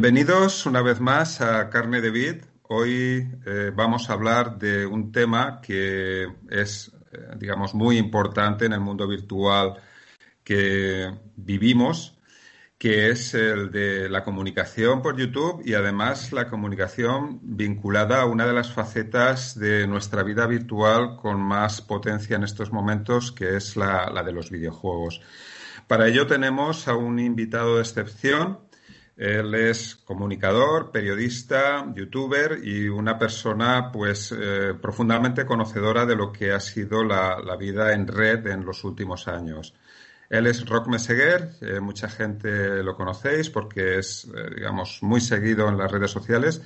Bienvenidos una vez más a Carne de Vid. Hoy eh, vamos a hablar de un tema que es, eh, digamos, muy importante en el mundo virtual que vivimos, que es el de la comunicación por YouTube y además la comunicación vinculada a una de las facetas de nuestra vida virtual con más potencia en estos momentos, que es la, la de los videojuegos. Para ello tenemos a un invitado de excepción él es comunicador, periodista, youtuber y una persona pues eh, profundamente conocedora de lo que ha sido la, vida en red en los últimos años. Él es Rock Meseguer, eh, mucha gente lo conocéis porque es, eh, digamos, muy seguido en las redes sociales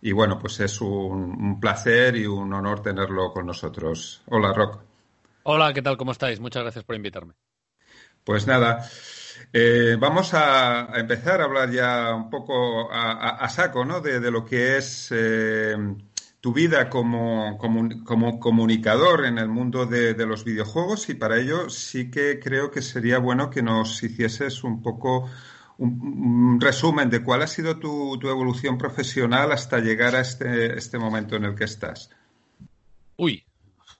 y bueno, pues es un, un placer y un honor tenerlo con nosotros. Hola, Rock. Hola, ¿qué tal? ¿Cómo estáis? Muchas gracias por invitarme. Pues nada, eh, vamos a, empezar a hablar ya un poco a, saco ¿no? de, lo que es eh, tu vida como, comunicador en el mundo de, los videojuegos y para ello sí que creo que sería bueno que nos hicieses un poco un, resumen de cuál ha sido tu, evolución profesional hasta llegar a este, este momento en el que estás. Uy,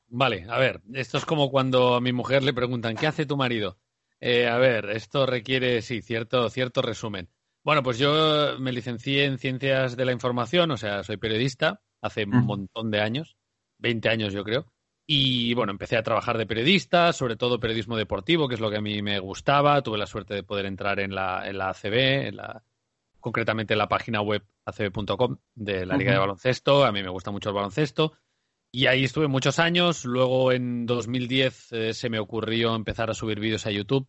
vale, a ver, esto es como cuando a mi mujer le preguntan, ¿qué hace tu marido? Eh, a ver, esto requiere, sí, cierto, cierto resumen. Bueno, pues yo me licencié en Ciencias de la Información, o sea, soy periodista hace un montón de años, 20 años yo creo. Y bueno, empecé a trabajar de periodista, sobre todo periodismo deportivo, que es lo que a mí me gustaba. Tuve la suerte de poder entrar en la, en la ACB, en la, concretamente en la página web acb.com de la Liga de Baloncesto. A mí me gusta mucho el baloncesto. Y ahí estuve muchos años. Luego en 2010 eh, se me ocurrió empezar a subir vídeos a YouTube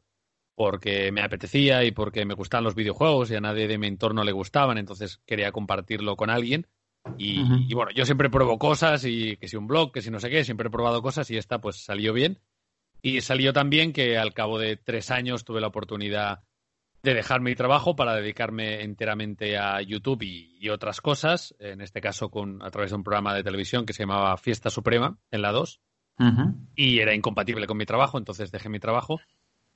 porque me apetecía y porque me gustaban los videojuegos y a nadie de mi entorno le gustaban, entonces quería compartirlo con alguien. Y, bueno, yo siempre pruebo cosas y que si un blog, que si no sé qué, siempre he probado cosas y esta pues salió bien. Y salió también que al cabo de tres años tuve la oportunidad de dejar mi trabajo para dedicarme enteramente a YouTube y, otras cosas, en este caso con, a través de un programa de televisión que se llamaba Fiesta Suprema en la 2. Y era incompatible con mi trabajo, entonces dejé mi trabajo.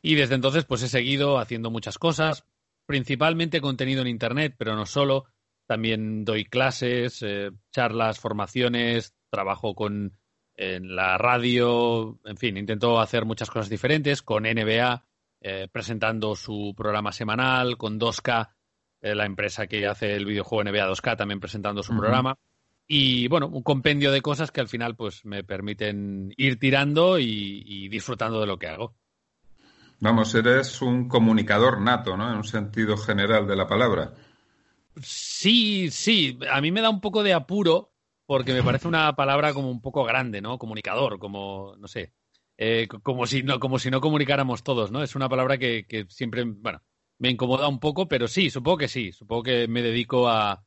Y desde entonces pues he seguido haciendo muchas cosas, principalmente contenido en Internet, pero no solo. También doy clases, eh, charlas, formaciones, trabajo con en la radio, en fin, intento hacer muchas cosas diferentes con NBA eh, presentando su programa semanal, con 2K, eh, la empresa que hace el videojuego NBA 2K, también presentando su programa. Y bueno, un compendio de cosas que al final pues me permiten ir tirando y, disfrutando de lo que hago. Vamos, eres un comunicador nato, ¿no? En un sentido general de la palabra. Sí, sí. A mí me da un poco de apuro porque me parece una palabra como un poco grande, ¿no? Comunicador, como, no sé, eh, como, si no, como si no comunicáramos todos, ¿no? Es una palabra que, siempre, bueno, me incomoda un poco, pero sí, supongo que sí, supongo que me dedico a,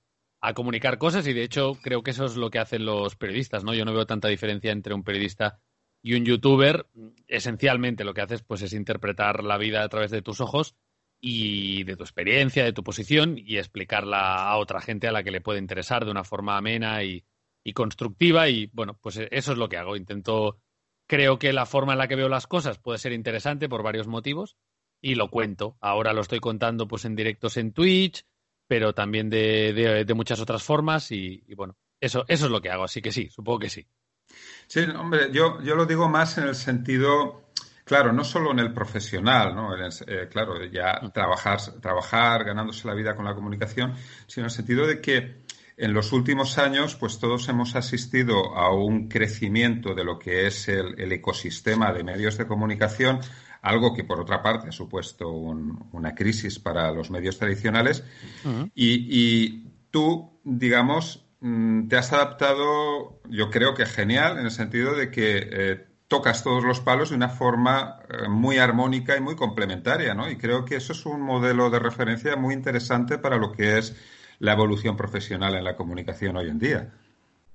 comunicar cosas y de hecho creo que eso es lo que hacen los periodistas, ¿no? Yo no veo tanta diferencia entre un periodista y un youtuber. Esencialmente lo que haces pues es interpretar la vida a través de tus ojos y de tu experiencia, de tu posición y explicarla a otra gente a la que le puede interesar de una forma amena y, y constructiva y bueno, pues eso es lo que hago. Intento Creo que la forma en la que veo las cosas puede ser interesante por varios motivos y lo cuento. Ahora lo estoy contando pues en directos en Twitch, pero también de, muchas otras formas y, bueno, eso, eso es lo que hago, así que sí, supongo que sí. Sí, hombre, yo, yo lo digo más en el sentido, claro, no solo en el profesional, ¿no? Eh, claro, ya trabajar, trabajar, ganándose la vida con la comunicación, sino en el sentido de que en los últimos años, pues todos hemos asistido a un crecimiento de lo que es el, ecosistema de medios de comunicación, algo que por otra parte ha supuesto una crisis para los medios tradicionales. y, tú, digamos, mm, te has adaptado, yo creo que genial, en el sentido de que eh, tocas todos los palos de una forma eh, muy armónica y muy complementaria, ¿no? Y creo que eso es un modelo de referencia muy interesante para lo que es la evolución profesional en la comunicación hoy en día.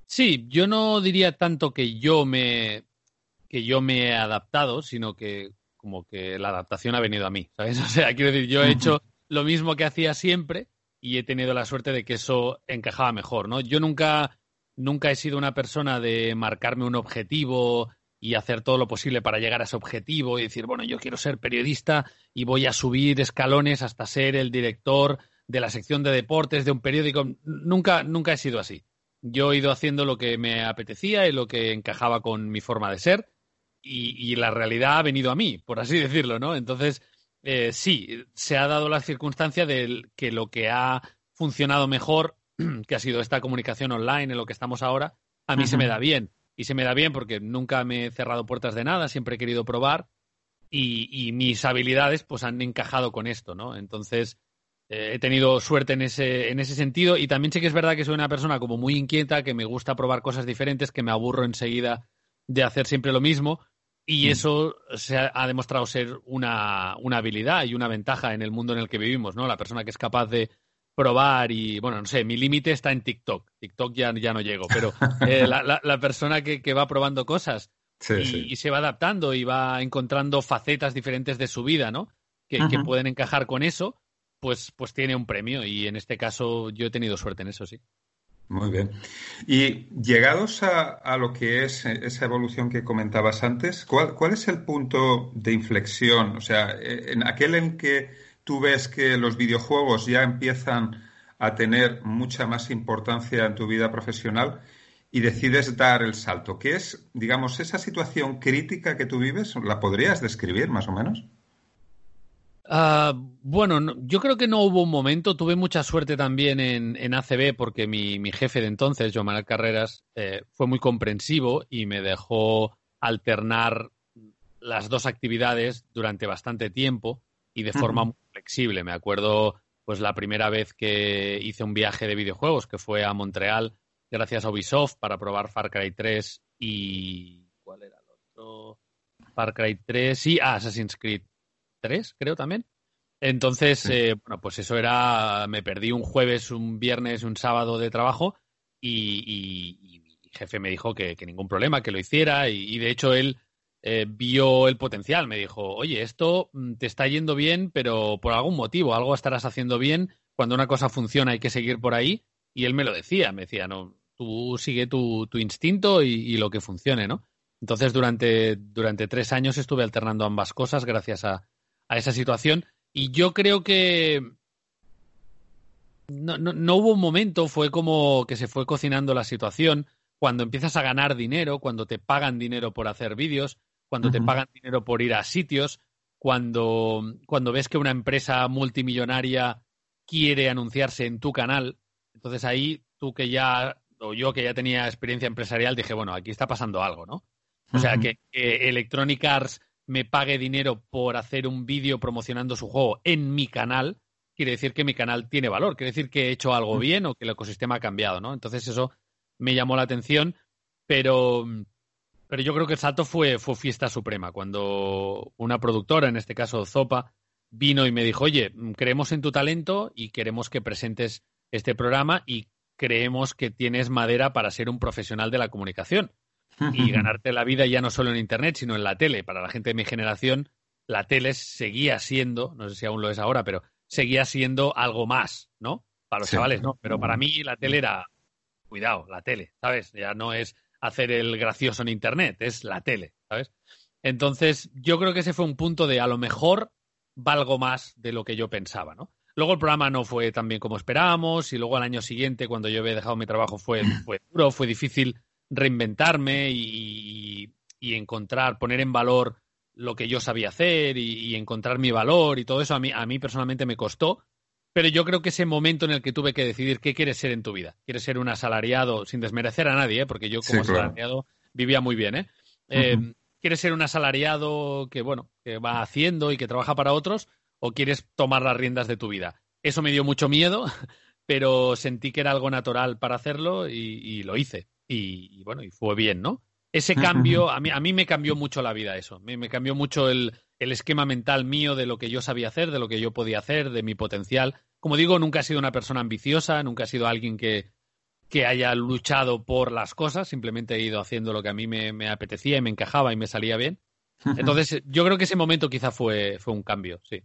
Sí, yo no diría tanto que yo me que yo me he adaptado, sino que como que la adaptación ha venido a mí, ¿sabes? O sea, quiero decir, yo he hecho lo mismo que hacía siempre y he tenido la suerte de que eso encajaba mejor, ¿no? Yo nunca nunca he sido una persona de marcarme un objetivo y hacer todo lo posible para llegar a ese objetivo y decir, bueno, yo quiero ser periodista y voy a subir escalones hasta ser el director de la sección de deportes de un periódico. Nunca, nunca he sido así. Yo he ido haciendo lo que me apetecía y lo que encajaba con mi forma de ser y, la realidad ha venido a mí, por así decirlo, ¿no? Entonces, eh, sí, se ha dado la circunstancia de que lo que ha funcionado mejor, que ha sido esta comunicación online en lo que estamos ahora, a mí se me da bien. Y se me da bien porque nunca me he cerrado puertas de nada, siempre he querido probar y, mis habilidades pues han encajado con esto, ¿no? Entonces, he tenido suerte en ese, en ese sentido y también sé que es verdad que soy una persona como muy inquieta, que me gusta probar cosas diferentes, que me aburro enseguida de hacer siempre lo mismo y mm. eso se ha, demostrado ser una, una, habilidad y una ventaja en el mundo en el que vivimos, ¿no? La persona que es capaz de probar y, bueno, no sé, mi límite está en TikTok. TikTok ya, ya no llego, pero eh, la, la, persona que, que, va probando cosas y, se va adaptando y va encontrando facetas diferentes de su vida, ¿no? Que, que, pueden encajar con eso, pues, pues tiene un premio y en este caso yo he tenido suerte en eso, sí. Muy bien. Y llegados a, lo que es esa evolución que comentabas antes, ¿cuál, ¿cuál, es el punto de inflexión? O sea, en aquel en que tú ves que los videojuegos ya empiezan a tener mucha más importancia en tu vida profesional y decides dar el salto. ¿Qué es, digamos, esa situación crítica que tú vives? ¿La podrías describir más o menos? Ah, bueno, yo creo que no hubo un momento. Tuve mucha suerte también en, ACB porque mi, jefe de entonces, Manuel Carreras, eh, fue muy comprensivo y me dejó alternar las dos actividades durante bastante tiempo y de forma muy flexible. Me acuerdo, pues, la primera vez que hice un viaje de videojuegos, que fue a Montreal, gracias a Ubisoft, para probar Far Cry 3 y. ¿Cuál era el otro? Far Cry 3 y Assassin's Creed tres, creo también. Entonces, eh, bueno, pues eso era, me perdí un jueves, un viernes, un sábado de trabajo y, mi jefe me dijo que, ningún problema, que lo hiciera y, de hecho él eh, vio el potencial, me dijo, oye, esto mm, te está yendo bien, pero por algún motivo, algo estarás haciendo bien, cuando una cosa funciona hay que seguir por ahí y él me lo decía, me decía, no, tú sigue tu, instinto y, y, lo que funcione, ¿no? Entonces, durante, durante tres años estuve alternando ambas cosas gracias a, a esa situación. Y yo creo que no, no, hubo un momento, fue como que se fue cocinando la situación. Cuando empiezas a ganar dinero, cuando te pagan dinero por hacer vídeos, cuando te pagan dinero por ir a sitios, cuando, cuando ves que una empresa multimillonaria quiere anunciarse en tu canal, entonces ahí tú que ya, o yo que ya tenía experiencia empresarial, dije, bueno, aquí está pasando algo, ¿no? O sea, que Electronic Arts me pague dinero por hacer un vídeo promocionando su juego en mi canal, quiere decir que mi canal tiene valor, quiere decir que he hecho algo mm. bien o que el ecosistema ha cambiado, ¿no? Entonces eso me llamó la atención, pero, pero yo creo que el salto fue, fue fiesta suprema, cuando una productora, en este caso Zopa, vino y me dijo, oye, creemos en tu talento y queremos que presentes este programa y creemos que tienes madera para ser un profesional de la comunicación y ganarte la vida ya no solo en Internet, sino en la tele. Para la gente de mi generación, la tele seguía siendo, no sé si aún lo es ahora, pero seguía siendo algo más, ¿no? Para los chavales, ¿no? Pero para mí la tele era, cuidado, la tele, ¿sabes? Ya no es hacer el gracioso en Internet, es la tele, ¿sabes? Entonces, yo creo que ese fue un punto de a lo mejor valgo más de lo que yo pensaba, ¿no? Luego el programa no fue tan bien como esperábamos y luego al año siguiente, cuando yo había dejado mi trabajo, fue, fue duro, fue difícil reinventarme y, encontrar, poner en valor lo que yo sabía hacer y, encontrar mi valor y todo eso a mí, a mí personalmente me costó. Pero yo creo que ese momento en el que tuve que decidir qué quieres ser en tu vida. ¿Quieres ser un asalariado, sin desmerecer a nadie, ¿eh? porque yo como asalariado vivía muy bien, ¿eh? eh ¿Quieres ser un asalariado que, bueno, que va haciendo y que trabaja para otros? ¿O quieres tomar las riendas de tu vida? Eso me dio mucho miedo, pero sentí que era algo natural para hacerlo y lo hice y, bueno, y fue bien, ¿no? Ese cambio, a mí, a mí me cambió mucho la vida eso, me, me cambió mucho el, el, esquema mental mío de lo que yo sabía hacer, de lo que yo podía hacer, de mi potencial. Como digo, nunca he sido una persona ambiciosa, nunca he sido alguien que, que haya luchado por las cosas, simplemente he ido haciendo lo que a mí me, me apetecía y me encajaba y me salía bien. Entonces, yo creo que ese momento quizá fue, fue un cambio, sí.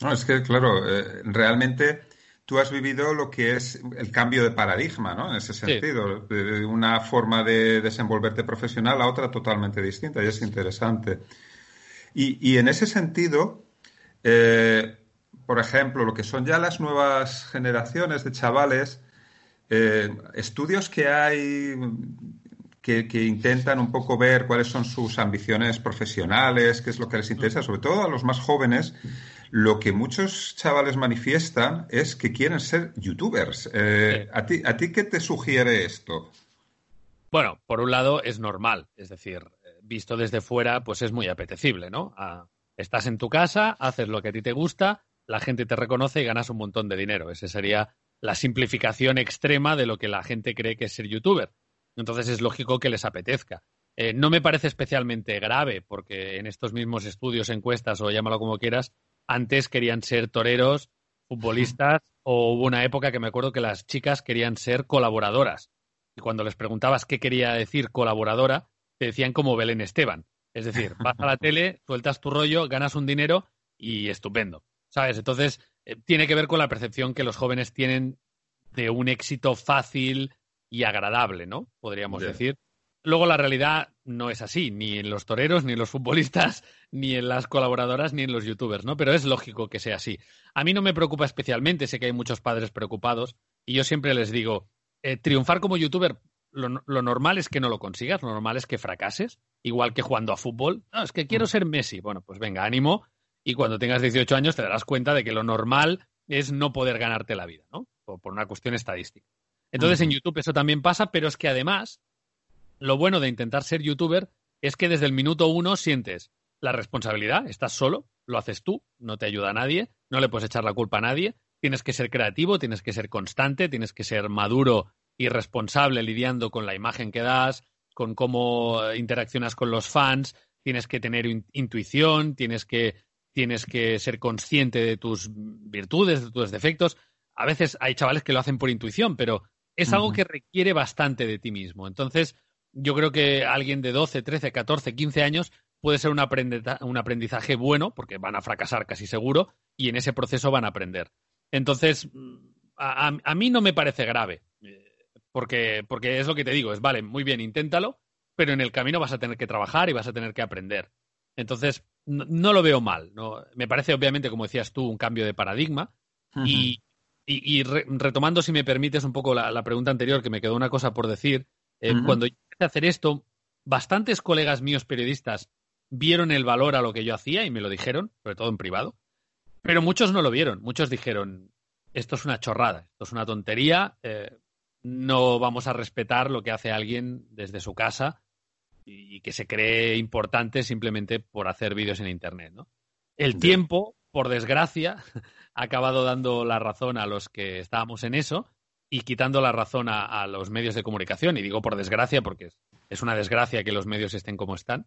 No, es que, claro, eh, realmente tú has vivido lo que es el cambio de paradigma, ¿no? En ese sentido, de una forma de desenvolverte profesional a otra totalmente distinta, y es interesante. Y, en ese sentido, eh, por ejemplo, lo que son ya las nuevas generaciones de chavales, eh, estudios que hay que, intentan un poco ver cuáles son sus ambiciones profesionales, qué es lo que les interesa, sobre todo a los más jóvenes. Lo que muchos chavales manifiestan es que quieren ser youtubers. Eh, ¿a, ti, ¿A ti qué te sugiere esto? Bueno, por un lado es normal, es decir, visto desde fuera, pues es muy apetecible, ¿no? Ah, estás en tu casa, haces lo que a ti te gusta, la gente te reconoce y ganas un montón de dinero. Esa sería la simplificación extrema de lo que la gente cree que es ser youtuber. Entonces es lógico que les apetezca. Eh, no me parece especialmente grave, porque en estos mismos estudios, encuestas o llámalo como quieras, antes querían ser toreros, futbolistas, o hubo una época que me acuerdo que las chicas querían ser colaboradoras. Y cuando les preguntabas qué quería decir colaboradora, te decían como Belén Esteban. Es decir, vas a la tele, sueltas tu rollo, ganas un dinero y estupendo. ¿Sabes? Entonces, eh, tiene que ver con la percepción que los jóvenes tienen de un éxito fácil y agradable, ¿no? Podríamos decir. Luego la realidad no es así, ni en los toreros, ni en los futbolistas, ni en las colaboradoras, ni en los youtubers, ¿no? Pero es lógico que sea así. A mí no me preocupa especialmente, sé que hay muchos padres preocupados, y yo siempre les digo, eh, triunfar como youtuber, lo, normal es que no lo consigas, lo normal es que fracases, igual que jugando a fútbol. No, es que quiero mm. ser Messi. Bueno, pues venga, ánimo, y cuando tengas 18 años te darás cuenta de que lo normal es no poder ganarte la vida, ¿no? Por, una cuestión estadística. Entonces en YouTube eso también pasa, pero es que además lo bueno de intentar ser youtuber es que desde el minuto uno sientes la responsabilidad, estás solo, lo haces tú, no te ayuda a nadie, no le puedes echar la culpa a nadie, tienes que ser creativo, tienes que ser constante, tienes que ser maduro y responsable lidiando con la imagen que das, con cómo interaccionas con los fans, tienes que tener intuición, tienes que tienes que ser consciente de tus virtudes, de tus defectos. A veces hay chavales que lo hacen por intuición, pero es algo que requiere bastante de ti mismo. Entonces, yo creo que alguien de 12, 13, 14, 15 años puede ser un, aprendizaje bueno, porque van a fracasar casi seguro, y en ese proceso van a aprender. Entonces, a, a mí no me parece grave, porque, porque es lo que te digo, es, vale, muy bien, inténtalo, pero en el camino vas a tener que trabajar y vas a tener que aprender. Entonces, no, lo veo mal. ¿no? Me parece, obviamente, como decías tú, un cambio de paradigma. Y, retomando, si me permites, un poco la, pregunta anterior, que me quedó una cosa por decir. Eh, cuando yo empecé a hacer esto, bastantes colegas míos periodistas vieron el valor a lo que yo hacía y me lo dijeron, sobre todo en privado. Pero muchos no lo vieron. Muchos dijeron, esto es una chorrada, esto es una tontería, eh, no vamos a respetar lo que hace alguien desde su casa y que se cree importante simplemente por hacer vídeos en Internet. ¿no? El tiempo, por desgracia, ha acabado dando la razón a los que estábamos en eso y quitando la razón a, los medios de comunicación. Y digo por desgracia porque es, una desgracia que los medios estén como están.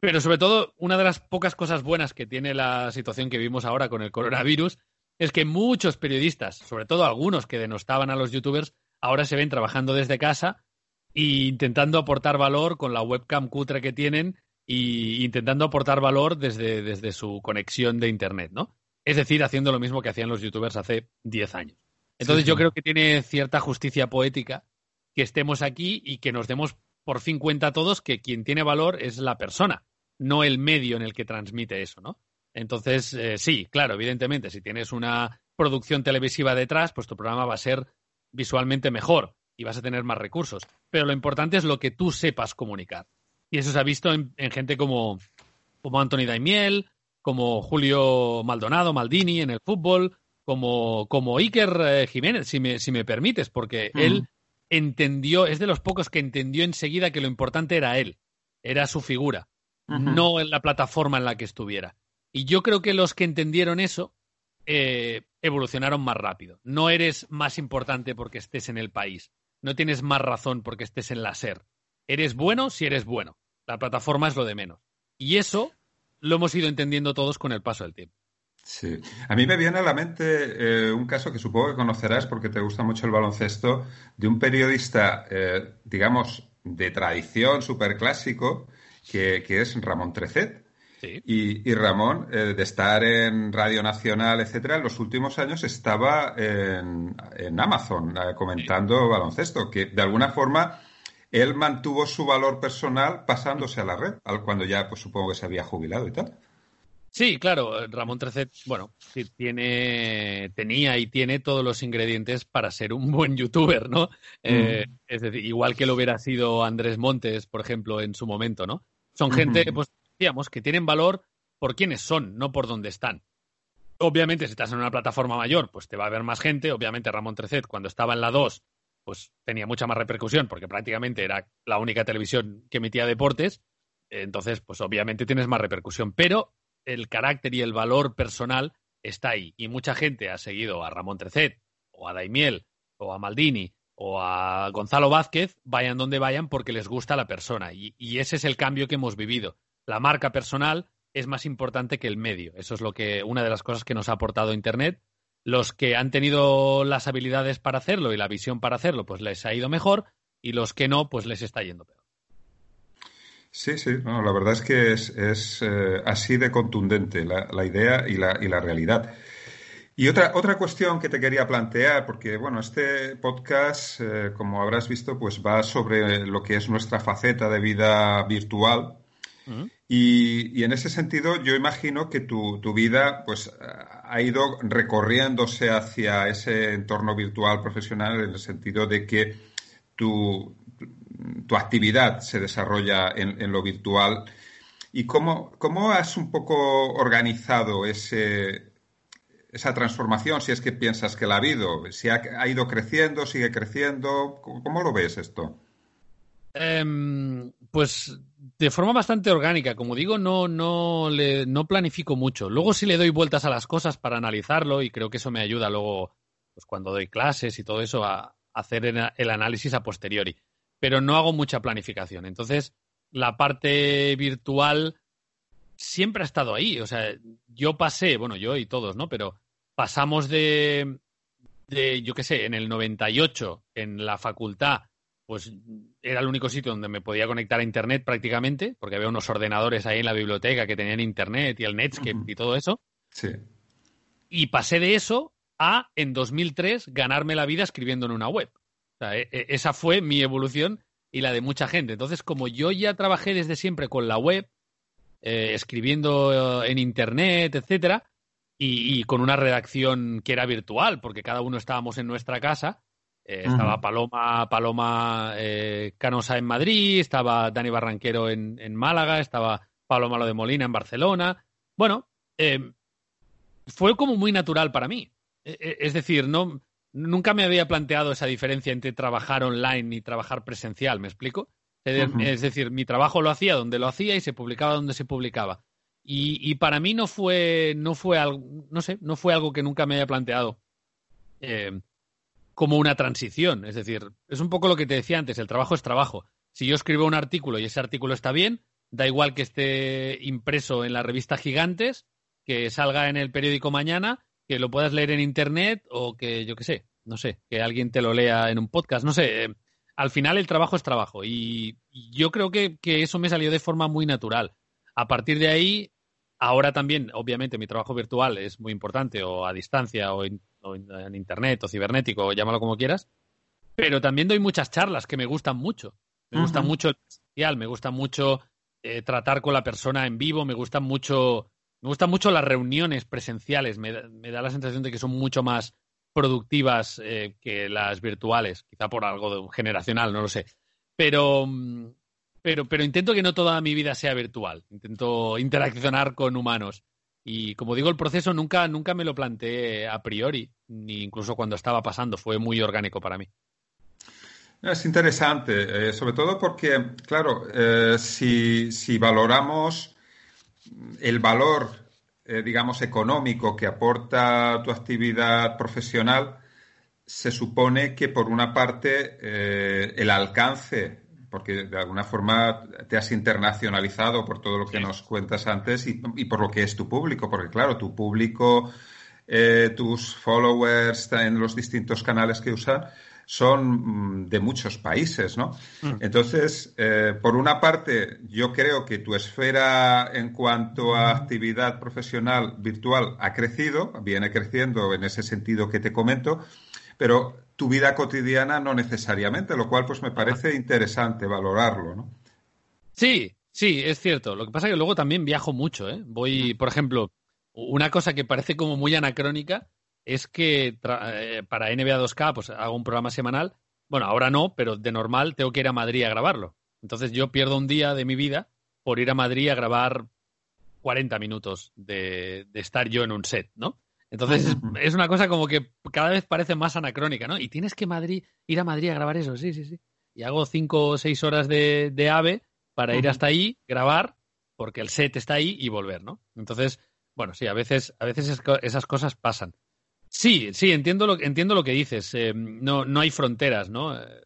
Pero sobre todo, una de las pocas cosas buenas que tiene la situación que vivimos ahora con el coronavirus es que muchos periodistas, sobre todo algunos que denostaban a los youtubers, ahora se ven trabajando desde casa y intentando aportar valor con la webcam cutre que tienen y intentando aportar valor desde su conexión de Internet, ¿no? Es decir, haciendo lo mismo que hacían los youtubers hace 10 años. Entonces yo creo que tiene cierta justicia poética que estemos aquí y que nos demos por fin cuenta todos que quien tiene valor es la persona, no el medio en el que transmite eso, ¿no? Entonces, eh, sí, claro, evidentemente, si tienes una producción televisiva detrás, pues tu programa va a ser visualmente mejor y vas a tener más recursos. Pero lo importante es lo que tú sepas comunicar. Y eso se ha visto en, gente como, como Anthony Daimiel, como Julio Maldonado, Maldini en el fútbol, como, como Iker eh, Jiménez, si me, si me permites, porque él entendió, es de los pocos que entendió enseguida que lo importante era él, era su figura, no en la plataforma en la que estuviera. Y yo creo que los que entendieron eso eh, evolucionaron más rápido. No eres más importante porque estés en el país. No tienes más razón porque estés en la SER. Eres bueno si eres bueno. La plataforma es lo de menos. Y eso lo hemos ido entendiendo todos con el paso del tiempo. Sí. A mí me viene a la mente eh, un caso que supongo que conocerás porque te gusta mucho el baloncesto, de un periodista, eh, digamos, de tradición superclásico, que, que es Ramón Trecet. Y, Ramón, eh, de estar en Radio Nacional, etcétera, en los últimos años estaba en, Amazon eh, comentando baloncesto, que de alguna forma él mantuvo su valor personal pasándose a la red, cuando ya pues supongo que se había jubilado y tal. Sí, claro, Ramón Trecet, bueno, tiene, tenía y tiene todos los ingredientes para ser un buen youtuber, ¿no? Eh, es decir, igual que lo hubiera sido Andrés Montes, por ejemplo, en su momento, ¿no? Son gente, pues, digamos, que tienen valor por quiénes son, no por dónde están. Obviamente, si estás en una plataforma mayor, pues te va a ver más gente. Obviamente, Ramón Trecet, cuando estaba en la 2, pues tenía mucha más repercusión, porque prácticamente era la única televisión que emitía deportes. Entonces, pues obviamente tienes más repercusión. Pero el carácter y el valor personal está ahí. Y mucha gente ha seguido a Ramón Trecet, o a Daimiel, o a Maldini, o a Gonzalo Vázquez, vayan donde vayan porque les gusta la persona. y ese es el cambio que hemos vivido. La marca personal es más importante que el medio. Eso es lo que una de las cosas que nos ha aportado Internet. Los que han tenido las habilidades para hacerlo y la visión para hacerlo, pues les ha ido mejor y los que no, pues les está yendo peor. Sí, sí, la verdad es que es, eh, así de contundente la, idea y la, y la, realidad. Y otra, otra cuestión que te quería plantear, porque bueno, este podcast, eh, como habrás visto, pues va sobre lo que es nuestra faceta de vida virtual y, en ese sentido, yo imagino que tu, vida pues, ha ido recorriéndose hacia ese entorno virtual profesional en el sentido de que tu, tu actividad se desarrolla en, lo virtual. ¿Y cómo, cómo, has un poco organizado ese, esa transformación, si es que piensas que la ha habido? ¿Si ha, ha ido creciendo, sigue creciendo? ¿Cómo, lo ves esto? Em, pues de forma bastante orgánica. Como digo, no, no, le, no planifico mucho. Luego sí le doy vueltas a las cosas para analizarlo y creo que eso me ayuda luego, pues cuando doy clases y todo eso, a, hacer el análisis a posteriori. Pero no hago mucha planificación. Entonces, la parte virtual siempre ha estado ahí. O sea, yo pasé, bueno, yo y todos, ¿no? Pero pasamos de, de yo qué sé, en el 98, en la facultad, pues era el único sitio donde me podía conectar a internet prácticamente, porque había unos ordenadores ahí en la biblioteca que tenían internet y el Netscape y todo eso. Sí. Y pasé de eso a, en 2003, ganarme la vida escribiendo en una web. O sea, e, e, esa fue mi evolución y la de mucha gente. Entonces, como yo ya trabajé desde siempre con la web, eh, escribiendo en internet, etcétera, y, con una redacción que era virtual, porque cada uno estábamos en nuestra casa, eh, estaba Paloma, Paloma eh, Canosa en Madrid, estaba Dani Barranquero en, Málaga, estaba Paloma Lo de Molina en Barcelona. Bueno, eh, fue como muy natural para mí. E, e, es decir, no, nunca me había planteado esa diferencia entre trabajar online y trabajar presencial, ¿me explico? Es decir, mi trabajo lo hacía donde lo hacía y se publicaba donde se publicaba. Y, para mí no fue, no fue algo, no sé, no fue algo que nunca me haya planteado como una transición. Es decir, es un poco lo que te decía antes, el trabajo es trabajo. Si yo escribo un artículo y ese artículo está bien, da igual que esté impreso en la revista Gigantes, que salga en el periódico mañana, que lo puedas leer en internet o que, yo qué sé, no sé, que alguien te lo lea en un podcast, no sé. Eh, al final el trabajo es trabajo y, yo creo que, eso me salió de forma muy natural. A partir de ahí, ahora también, obviamente, mi trabajo virtual es muy importante o a distancia o, o en internet o cibernético, o llámalo como quieras, pero también doy muchas charlas que me gustan mucho. Me gusta mucho el presencial, me gusta mucho eh, tratar con la persona en vivo, me gustan mucho, me gustan mucho las reuniones presenciales, me, da la sensación de que son mucho más productivas eh, que las virtuales, quizá por algo generacional, no lo sé. Pero, pero, pero intento que no toda mi vida sea virtual, intento interaccionar con humanos. Y como digo, el proceso nunca, nunca me lo planteé a priori, ni incluso cuando estaba pasando, fue muy orgánico para mí. Es interesante, eh, sobre todo porque, claro, eh, si, si, valoramos el valor, eh, digamos, económico que aporta tu actividad profesional, se supone que por una parte el alcance porque de alguna forma te has internacionalizado por todo lo que nos cuentas antes y, por lo que es tu público, porque claro, tu público, eh, tus followers en los distintos canales que usan son mm, de muchos países, ¿no? Mm. Entonces, eh, por una parte, yo creo que tu esfera en cuanto a actividad profesional virtual ha crecido, viene creciendo en ese sentido que te comento, pero tu vida cotidiana no necesariamente, lo cual pues me parece interesante valorarlo, ¿no? Sí, Sí, es cierto. Lo que pasa es que luego también viajo mucho, ¿eh? Voy, por ejemplo, una cosa que parece como muy anacrónica es que eh, para NBA 2K pues hago un programa semanal. Bueno, ahora no, pero de normal tengo que ir a Madrid a grabarlo. Entonces yo pierdo un día de mi vida por ir a Madrid a grabar 40 minutos de, estar yo en un set, ¿no? Entonces es, una cosa como que cada vez parece más anacrónica, ¿no? Y tienes que Madrid, ir a Madrid a grabar eso, sí, sí, sí. Y hago cinco o seis horas de, AVE para ir hasta ahí, grabar, porque el set está ahí y volver, ¿no? Entonces, bueno, sí, a veces, a veces esas cosas pasan. Sí, sí, entiendo lo, entiendo lo que dices. Eh, no, no hay fronteras, ¿no? Eh,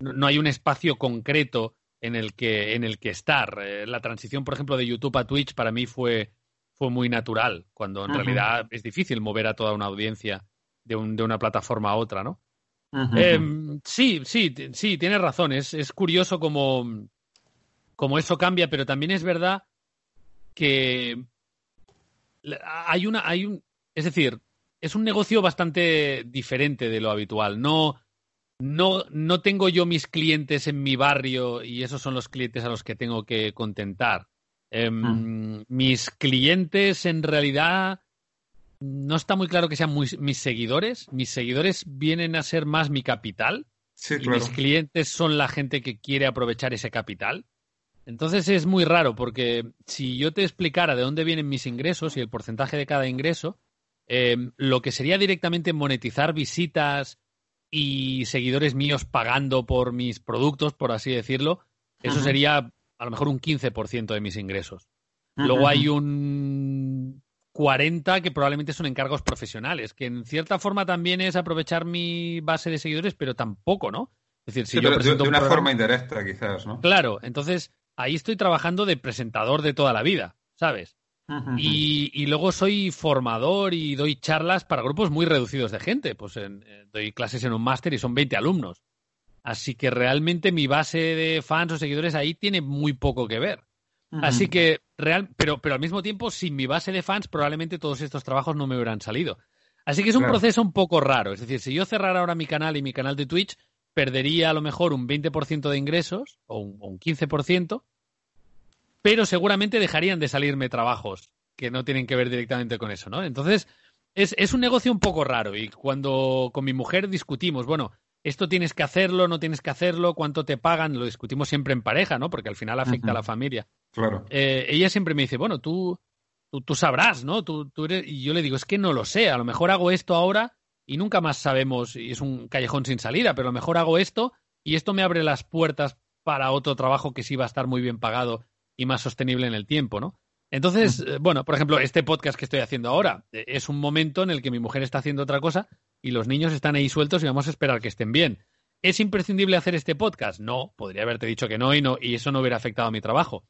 no hay un espacio concreto en el que, en el que estar. Eh, la transición, por ejemplo, de YouTube a Twitch para mí fue, fue muy natural, cuando en realidad es difícil mover a toda una audiencia de, un, de una plataforma a otra, ¿no? Em, sí, sí, sí, tienes razón. Es, curioso como, como eso cambia, pero también es verdad que hay una, hay un, es decir, es un negocio bastante diferente de lo habitual. No, no, no tengo yo mis clientes en mi barrio y esos son los clientes a los que tengo que contentar. Em, mm. Mis clientes en realidad no está muy claro que sean mis seguidores. Mis seguidores vienen a ser más mi capital. y mis clientes son la gente que quiere aprovechar ese capital. Entonces es muy raro porque si yo te explicara de dónde vienen mis ingresos y el porcentaje de cada ingreso, em, lo que sería directamente monetizar visitas, y seguidores míos pagando por mis productos, por así decirlo, eso sería a lo mejor un 15% de mis ingresos. Luego hay un 40 que probablemente son encargos profesionales, que en cierta forma también es aprovechar mi base de seguidores, pero tampoco, ¿no? Es decir, si yo presento de, una forma indirecta, quizás, ¿no? Claro, entonces ahí estoy trabajando de presentador de toda la vida, ¿sabes? y, luego soy formador y doy charlas para grupos muy reducidos de gente. Pues eh, doy clases en un máster y son 20 alumnos. Así que realmente mi base de fans o seguidores ahí tiene muy poco que ver. Así que, real, pero, pero al mismo tiempo, sin mi base de fans, probablemente todos estos trabajos no me hubieran salido. Así que es un proceso un poco raro. Es decir, si yo cerrara ahora mi canal y mi canal de Twitch, perdería a lo mejor un 20% de ingresos o un, o un 15%, pero seguramente dejarían de salirme trabajos que no tienen que ver directamente con eso, ¿no? Entonces, es, un negocio un poco raro y cuando con mi mujer discutimos, bueno, esto tienes que hacerlo, no tienes que hacerlo, cuánto te pagan, lo discutimos siempre en pareja, ¿no? Porque al final afecta a la familia. Claro. Eh, ella siempre me dice, bueno, tú, tú, sabrás, ¿no? Tú, tú eres... Y yo le digo, es que no lo sé, a lo mejor hago esto ahora y nunca más sabemos, y es un callejón sin salida, pero a lo mejor hago esto y esto me abre las puertas para otro trabajo que sí va a estar muy bien pagado y más sostenible en el tiempo, ¿no? Entonces, eh, bueno, por ejemplo, este podcast que estoy haciendo ahora eh, es un momento en el que mi mujer está haciendo otra cosa y los niños están ahí sueltos y vamos a esperar que estén bien. ¿Es imprescindible hacer este podcast? No, podría haberte dicho que no y, no, y eso no hubiera afectado a mi trabajo.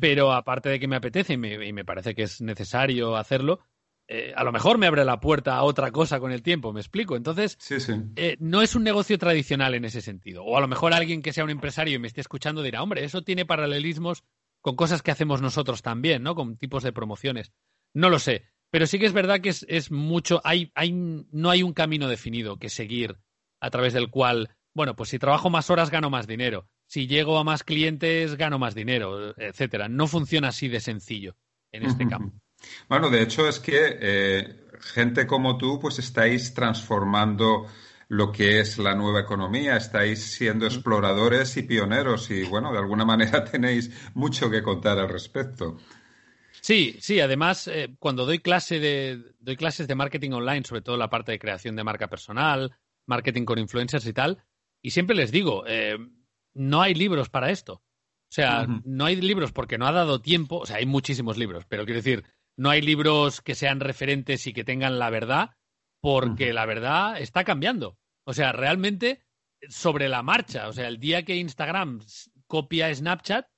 Pero aparte de que me apetece y me, parece que es necesario hacerlo, eh, a lo mejor me abre la puerta a otra cosa con el tiempo, ¿me explico? Entonces, no es un negocio tradicional en ese sentido. O a lo mejor alguien que sea un empresario y me esté escuchando dirá, hombre, eso tiene paralelismos con cosas que hacemos nosotros también, ¿no? Con tipos de promociones. No lo sé, pero sí que es verdad que es, mucho, hay, hay, no hay un camino definido que seguir a través del cual, bueno, pues si trabajo más horas gano más dinero, si llego a más clientes gano más dinero, etcétera. No funciona así de sencillo en este campo. Bueno, de hecho es que eh, gente como tú, pues estáis transformando lo que es la nueva economía. Estáis siendo exploradores y pioneros y, bueno, de alguna manera tenéis mucho que contar al respecto. Sí, sí, además, eh, cuando doy, clase de, doy clases de marketing online, sobre todo la parte de creación de marca personal, marketing con influencers y tal, y siempre les digo, eh, no hay libros para esto. O sea, no hay libros porque no ha dado tiempo, o sea, hay muchísimos libros, pero quiero decir, no hay libros que sean referentes y que tengan la verdad, porque la verdad está cambiando. O sea, realmente sobre la marcha. O sea, el día que Instagram copia Snapchat,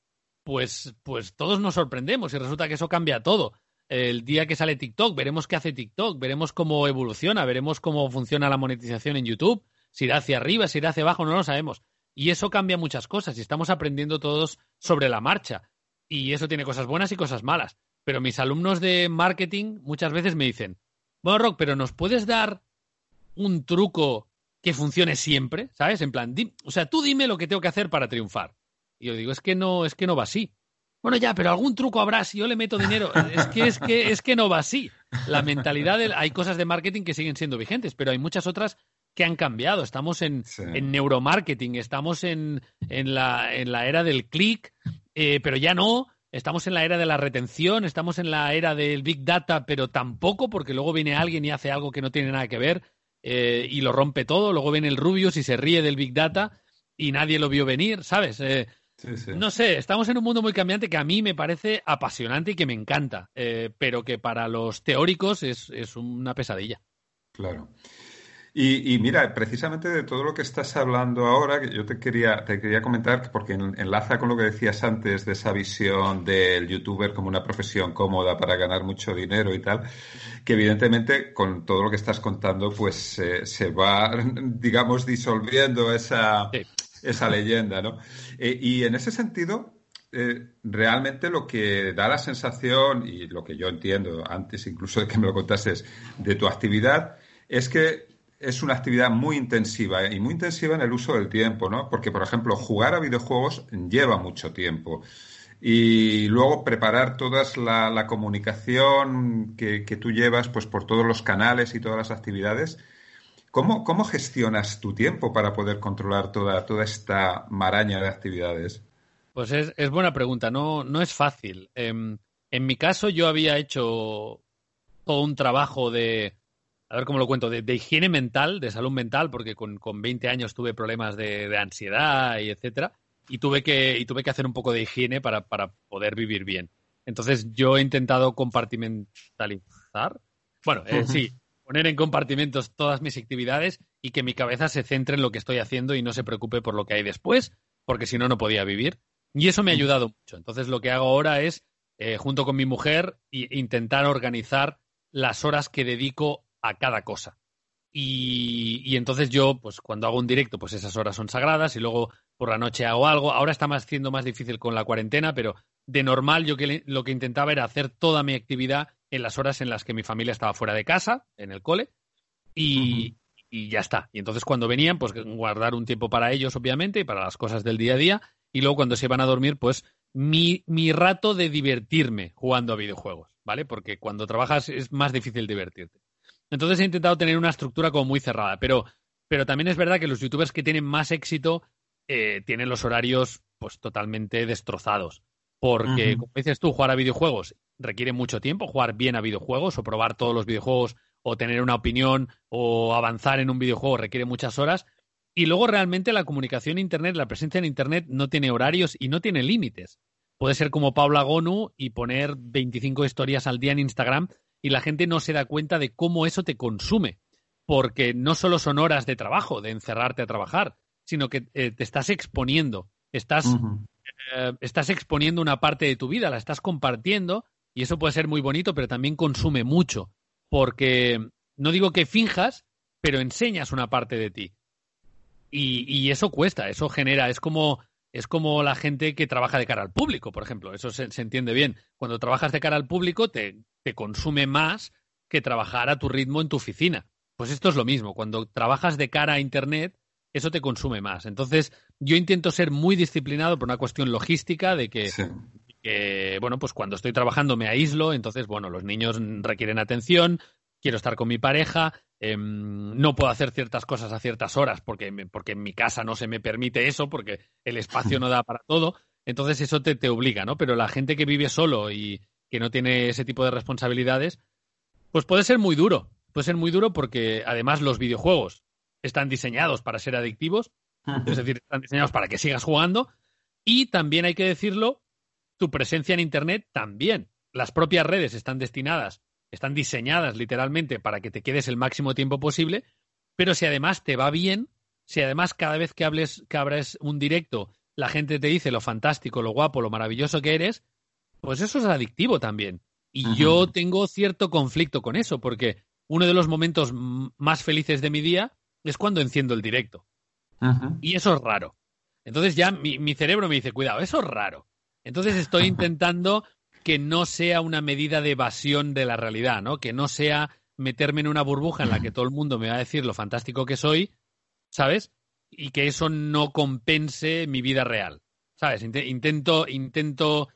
pues, pues todos nos sorprendemos y resulta que eso cambia todo. El día que sale TikTok, veremos qué hace TikTok, veremos cómo evoluciona, veremos cómo funciona la monetización en YouTube, si irá hacia arriba, si irá hacia abajo, no lo sabemos. Y eso cambia muchas cosas y estamos aprendiendo todos sobre la marcha. Y eso tiene cosas buenas y cosas malas. Pero mis alumnos de marketing muchas veces me dicen, bueno, Rock, pero ¿nos puedes dar un truco que funcione siempre? ¿Sabes? En plan, o sea, tú dime lo que tengo que hacer para triunfar. Y yo digo, es que no, es que no va así. Bueno, ya, pero algún truco habrá si yo le meto dinero. Es que es que es que no va así. La mentalidad de, hay cosas de marketing que siguen siendo vigentes, pero hay muchas otras que han cambiado. Estamos en, neuromarketing, estamos en, la, en la era del click, eh, pero ya no. Estamos en la era de la retención, estamos en la era del big data, pero tampoco porque luego viene alguien y hace algo que no tiene nada que ver eh, y lo rompe todo. Luego viene el Rubius y se ríe del big data y nadie lo vio venir, ¿sabes? Eh, no sé, estamos en un mundo muy cambiante que a mí me parece apasionante y que me encanta, eh, pero que para los teóricos es, una pesadilla. Claro. Y, mira, precisamente de todo lo que estás hablando ahora, que yo te quería, te quería comentar, porque enlaza con lo que decías antes de esa visión del youtuber como una profesión cómoda para ganar mucho dinero y tal, que evidentemente con todo lo que estás contando, pues eh, se va, digamos, disolviendo esa, esa leyenda, ¿no? Eh, y en ese sentido, eh, realmente lo que da la sensación, y lo que yo entiendo antes incluso de que me lo contases, de tu actividad, es que es una actividad muy intensiva y muy intensiva en el uso del tiempo, ¿no? Porque, por ejemplo, jugar a videojuegos lleva mucho tiempo. Y luego preparar toda la, comunicación que, que, tú llevas pues, por todos los canales y todas las actividades ¿Cómo, gestionas tu tiempo para poder controlar toda, toda esta maraña de actividades? Pues es, buena pregunta, no, no es fácil. Em, en, mi caso yo había hecho todo un trabajo de, a ver cómo lo cuento, de, higiene mental, de salud mental, porque con, con 20 años tuve problemas de, ansiedad y etcétera, y tuve que, y tuve que hacer un poco de higiene para, para poder vivir bien. Entonces yo he intentado compartimentalizar. Bueno, eh, sí, poner en compartimentos todas mis actividades y que mi cabeza se centre en lo que estoy haciendo y no se preocupe por lo que hay después, porque si no, no podía vivir. Y eso me ha ayudado mucho. Entonces, lo que hago ahora es, eh, junto con mi mujer, intentar organizar las horas que dedico a cada cosa. Y, y, entonces yo, pues cuando hago un directo, pues esas horas son sagradas y luego por la noche hago algo. Ahora está más, siendo más difícil con la cuarentena, pero de normal yo que, lo que intentaba era hacer toda mi actividad en las horas en las que mi familia estaba fuera de casa, en el cole, y, ya está. Y entonces cuando venían, pues guardar un tiempo para ellos, obviamente, y para las cosas del día a día, y luego cuando se iban a dormir, pues mi, mi rato de divertirme jugando a videojuegos, ¿vale? Porque cuando trabajas es más difícil divertirte. Entonces he intentado tener una estructura como muy cerrada, pero, pero también es verdad que los youtubers que tienen más éxito eh, tienen los horarios pues totalmente destrozados. Porque, como dices tú, jugar a videojuegos requiere mucho tiempo, jugar bien a videojuegos o probar todos los videojuegos o tener una opinión o avanzar en un videojuego requiere muchas horas. Y luego realmente la comunicación en Internet, la presencia en Internet no tiene horarios y no tiene límites. Puede ser como Paula Gonu y poner 25 historias al día en Instagram y la gente no se da cuenta de cómo eso te consume. Porque no solo son horas de trabajo, de encerrarte a trabajar, sino que eh, te estás exponiendo. Estás, eh, estás exponiendo una parte de tu vida, la estás compartiendo y eso puede ser muy bonito, pero también consume mucho, porque no digo que finjas, pero enseñas una parte de ti. Y, eso cuesta, eso genera, es como, es como la gente que trabaja de cara al público, por ejemplo, eso se, entiende bien. Cuando trabajas de cara al público te, te consume más que trabajar a tu ritmo en tu oficina. Pues esto es lo mismo, cuando trabajas de cara a Internet, eso te consume más. Entonces, yo intento ser muy disciplinado por una cuestión logística de que bueno, pues cuando estoy trabajando me aíslo, entonces, bueno, los niños requieren atención, quiero estar con mi pareja, em, no puedo hacer ciertas cosas a ciertas horas porque, porque en mi casa no se me permite eso, porque el espacio no da para todo, entonces eso te, te obliga, ¿no? Pero la gente que vive solo y que no tiene ese tipo de responsabilidades, pues puede ser muy duro, puede ser muy duro porque además los videojuegos están diseñados para ser adictivos, es decir, están diseñados para que sigas jugando y también hay que decirlo, tu presencia en Internet también. Las propias redes están destinadas, están diseñadas literalmente para que te quedes el máximo tiempo posible, pero si además te va bien, si además cada vez que hables, que abres un directo, la gente te dice lo fantástico, lo guapo, lo maravilloso que eres, pues eso es adictivo también. Y yo tengo cierto conflicto con eso, porque uno de los momentos más felices de mi día es cuando enciendo el directo. Y eso es raro. Entonces ya mi, mi, cerebro me dice, cuidado, eso es raro. Entonces estoy intentando que no sea una medida de evasión de la realidad, ¿no? Que no sea meterme en una burbuja en la que todo el mundo me va a decir lo fantástico que soy, ¿sabes? Y que eso no compense mi vida real, ¿sabes? Intento, intento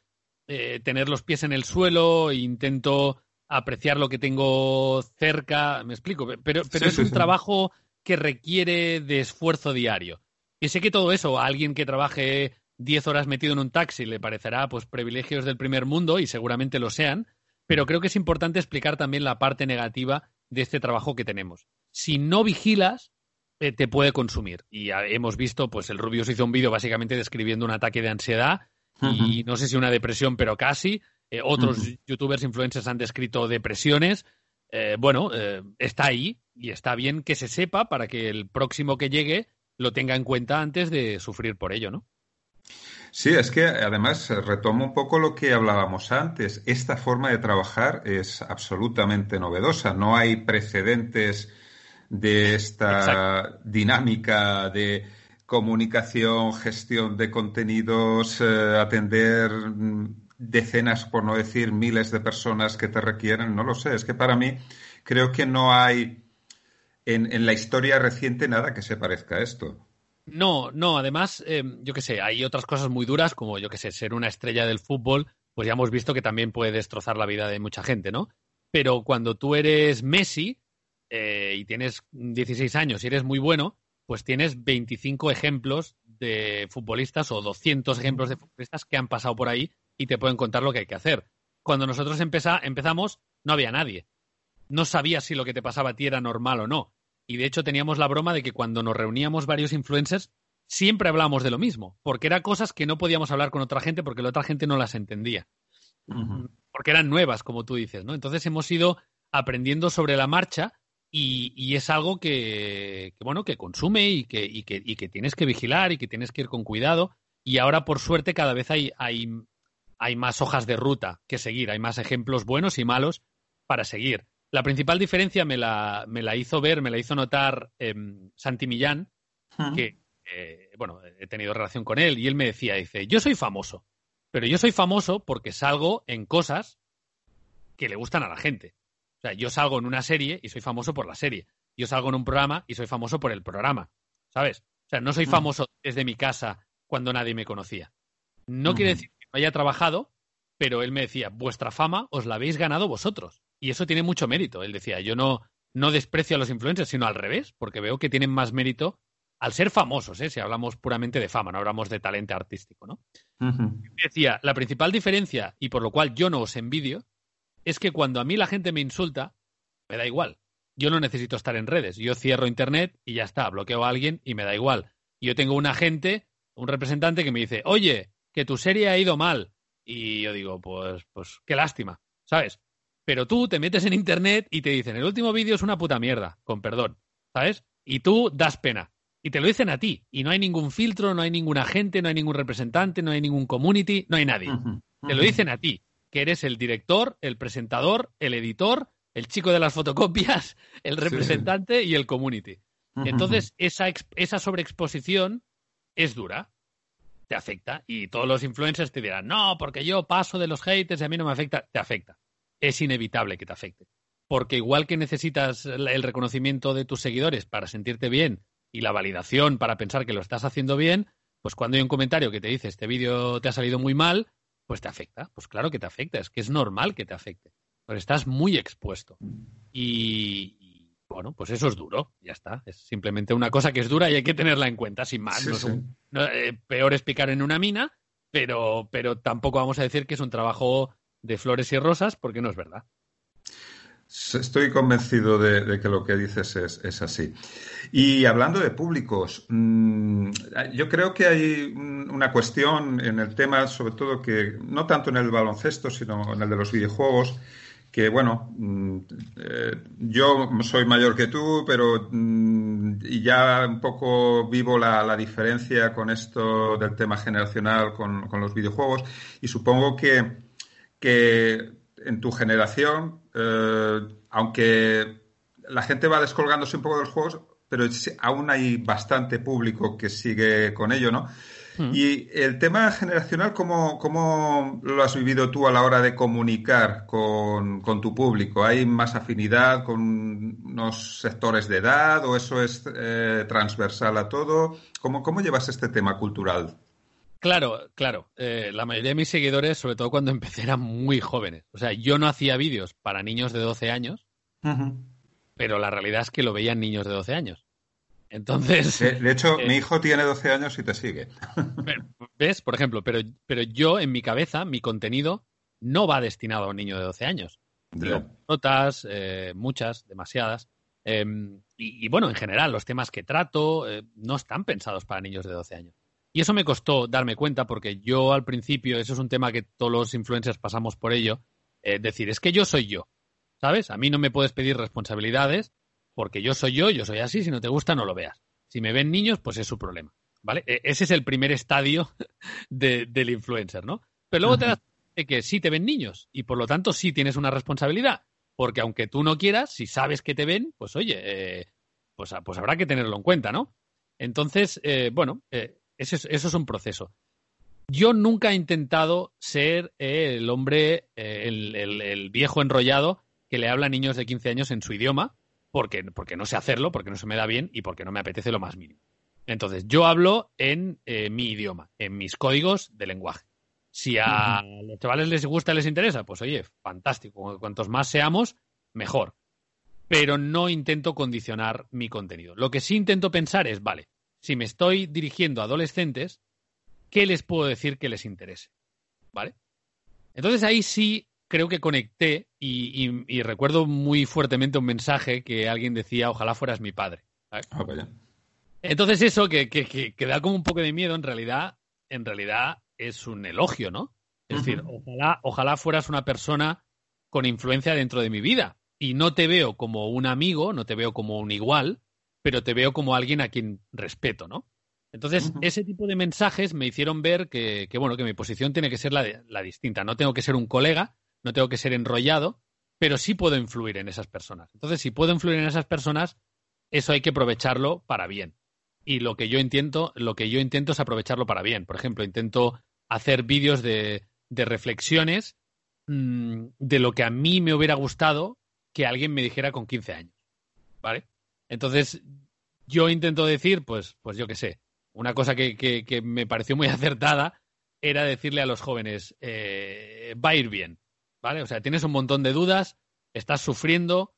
eh, tener los pies en el suelo, intento apreciar lo que tengo cerca, me explico, pero, pero es un trabajo que requiere de esfuerzo diario. Y sé que todo eso, a alguien que trabaje 10 horas metido en un taxi le parecerá pues privilegios del primer mundo y seguramente lo sean, pero creo que es importante explicar también la parte negativa de este trabajo que tenemos. Si no vigilas, eh, te puede consumir. Y hemos visto, pues el Rubius hizo un vídeo básicamente describiendo un ataque de ansiedad y no sé si una depresión, pero casi. Eh, otros youtubers, influencers han descrito depresiones. Eh, bueno, está ahí y está bien que se sepa para que el próximo que llegue lo tenga en cuenta antes de sufrir por ello, ¿no? Sí, es que además retomo un poco lo que hablábamos antes. Esta forma de trabajar es absolutamente novedosa. No hay precedentes de esta dinámica de comunicación, gestión de contenidos, eh, atender decenas, por no decir miles de personas que te requieren, no lo sé. Es que para mí creo que no hay en, la historia reciente nada que se parezca a esto. No, no, además, em, yo qué sé, hay otras cosas muy duras, como yo qué sé, ser una estrella del fútbol, pues ya hemos visto que también puede destrozar la vida de mucha gente, ¿no? Pero cuando tú eres Messi eh, y tienes 16 años y eres muy bueno, pues tienes 25 ejemplos de futbolistas o 200 ejemplos de futbolistas que han pasado por ahí y te pueden contar lo que hay que hacer. Cuando nosotros empezamos, no había nadie. No sabías si lo que te pasaba a ti era normal o no. Y de hecho teníamos la broma de que cuando nos reuníamos varios influencers, siempre hablábamos de lo mismo, porque eran cosas que no podíamos hablar con otra gente porque la otra gente no las entendía. Porque eran nuevas, como tú dices, ¿no? Entonces hemos ido aprendiendo sobre la marcha y, es algo que, bueno, que consume y que, y que, y que tienes que vigilar y que tienes que ir con cuidado. Y ahora, por suerte, cada vez hay, hay, hay más hojas de ruta que seguir, hay más ejemplos buenos y malos para seguir. La principal diferencia me la, me la hizo ver, me la hizo notar eh, Santi Millán, que, eh, bueno, he tenido relación con él y él me decía, dice, yo soy famoso, pero yo soy famoso porque salgo en cosas que le gustan a la gente. O sea, yo salgo en una serie y soy famoso por la serie. Yo salgo en un programa y soy famoso por el programa. ¿Sabes? O sea, no soy famoso desde mi casa cuando nadie me conocía. No quiere decir que no haya trabajado, pero él me decía, vuestra fama os la habéis ganado vosotros. Y eso tiene mucho mérito. Él decía, yo no, no desprecio a los influencers, sino al revés, porque veo que tienen más mérito al ser famosos, ¿eh? si hablamos puramente de fama, no hablamos de talento artístico, ¿no? Decía, la principal diferencia, y por lo cual yo no os envidio, es que cuando a mí la gente me insulta, me da igual. Yo no necesito estar en redes. Yo cierro internet y ya está, bloqueo a alguien y me da igual. Yo tengo un agente, un representante que me dice, oye, que tu serie ha ido mal. Y yo digo, pues, pues qué lástima, ¿sabes? Pero tú te metes en internet y te dicen, el último vídeo es una puta mierda, con perdón, ¿sabes? Y tú das pena. Y te lo dicen a ti. Y no hay ningún filtro, no hay ningún agente, no hay ningún representante, no hay ningún community, no hay nadie. Te lo dicen a ti que eres el director, el presentador, el editor, el chico de las fotocopias, el representante y el community. Entonces, esa, esa sobreexposición es dura, te afecta. Y todos los influencers te dirán, no, porque yo paso de los haters y a mí no me afecta. Te afecta. Es inevitable que te afecte. Porque igual que necesitas el reconocimiento de tus seguidores para sentirte bien y la validación para pensar que lo estás haciendo bien, pues cuando hay un comentario que te dice este vídeo te ha salido muy mal, pues te afecta. Pues claro que te afecta, es que es normal que te afecte. Pero estás muy expuesto. Y, bueno, pues eso es duro, ya está. Es simplemente una cosa que es dura y hay que tenerla en cuenta, sin más. Eh, peor es picar en una mina, pero, pero tampoco vamos a decir que es un trabajo de flores y rosas, porque no es verdad. Estoy convencido de, que lo que dices es, así. Y hablando de públicos, mm, yo creo que hay una cuestión en el tema, sobre todo que no tanto en el baloncesto, sino en el de los videojuegos, que bueno, mm, eh, yo soy mayor que tú, pero mm, ya un poco vivo la, diferencia con esto del tema generacional con, los videojuegos y supongo que, que en tu generación, eh, aunque la gente va descolgándose un poco de los juegos, pero aún hay bastante público que sigue con ello, ¿no? Hmm. Y el tema generacional, ¿cómo, ¿cómo, lo has vivido tú a la hora de comunicar con, tu público? ¿Hay más afinidad con unos sectores de edad o eso es eh, transversal a todo? ¿Cómo, ¿Cómo llevas este tema cultural? Claro, claro. Eh, la mayoría de mis seguidores, sobre todo cuando empecé, eran muy jóvenes. O sea, yo no hacía vídeos para niños de 12 años, pero la realidad es que lo veían niños de 12 años. Entonces. De, hecho, eh, mi hijo tiene 12 años y te sigue. ¿Ves? Por ejemplo, pero, pero yo en mi cabeza, mi contenido no va destinado a un niño de 12 años. Notas, eh, muchas, demasiadas. Em, y, bueno, en general, los temas que trato no están pensados para niños de 12 años. Y eso me costó darme cuenta porque yo al principio, eso es un tema que todos los influencers pasamos por ello, eh, decir, es que yo soy yo, ¿sabes? A mí no me puedes pedir responsabilidades porque yo soy yo, yo soy así, si no te gusta no lo veas. Si me ven niños, pues es su problema, ¿vale? E, ese es el primer estadio del influencer, ¿no? Pero luego te das cuenta que sí te ven niños y por lo tanto sí tienes una responsabilidad, porque aunque tú no quieras, si sabes que te ven, pues oye, eh, pues, pues habrá que tenerlo en cuenta, ¿no? Entonces, eh, bueno, eso es, un proceso. Yo nunca he intentado ser eh, el hombre, eh, el, viejo enrollado que le habla a niños de 15 años en su idioma, porque, porque no sé hacerlo, porque no se me da bien y porque no me apetece lo más mínimo. Entonces, yo hablo en eh, mi idioma, en mis códigos de lenguaje. Si a los chavales les gusta, les interesa, pues oye, fantástico. Cuantos más seamos, mejor. Pero no intento condicionar mi contenido. Lo que sí intento pensar es, vale, si me estoy dirigiendo a adolescentes, ¿qué les puedo decir que les interese? ¿Vale? Entonces ahí sí creo que conecté y, recuerdo muy fuertemente un mensaje que alguien decía, ojalá fueras mi padre. Ah, Entonces eso que, que, da como un poco de miedo, en realidad, en realidad es un elogio, ¿no? Es decir, ojalá, ojalá fueras una persona con influencia dentro de mi vida. Y no te veo como un amigo, no te veo como un igual, pero te veo como alguien a quien respeto, ¿no? Entonces, ese tipo de mensajes me hicieron ver que, bueno, que mi posición tiene que ser la, la, distinta. No tengo que ser un colega, no tengo que ser enrollado, pero sí puedo influir en esas personas. Entonces, si puedo influir en esas personas, eso hay que aprovecharlo para bien. Y lo que yo intento, lo que yo intento es aprovecharlo para bien. Por ejemplo, intento hacer vídeos de, de reflexiones mm, de lo que a mí me hubiera gustado que alguien me dijera con 15 años. ¿Vale? Entonces, yo intento decir, pues, pues yo qué sé, una cosa que, me pareció muy acertada era decirle a los jóvenes, eh, va a ir bien, ¿vale? O sea, tienes un montón de dudas, estás sufriendo,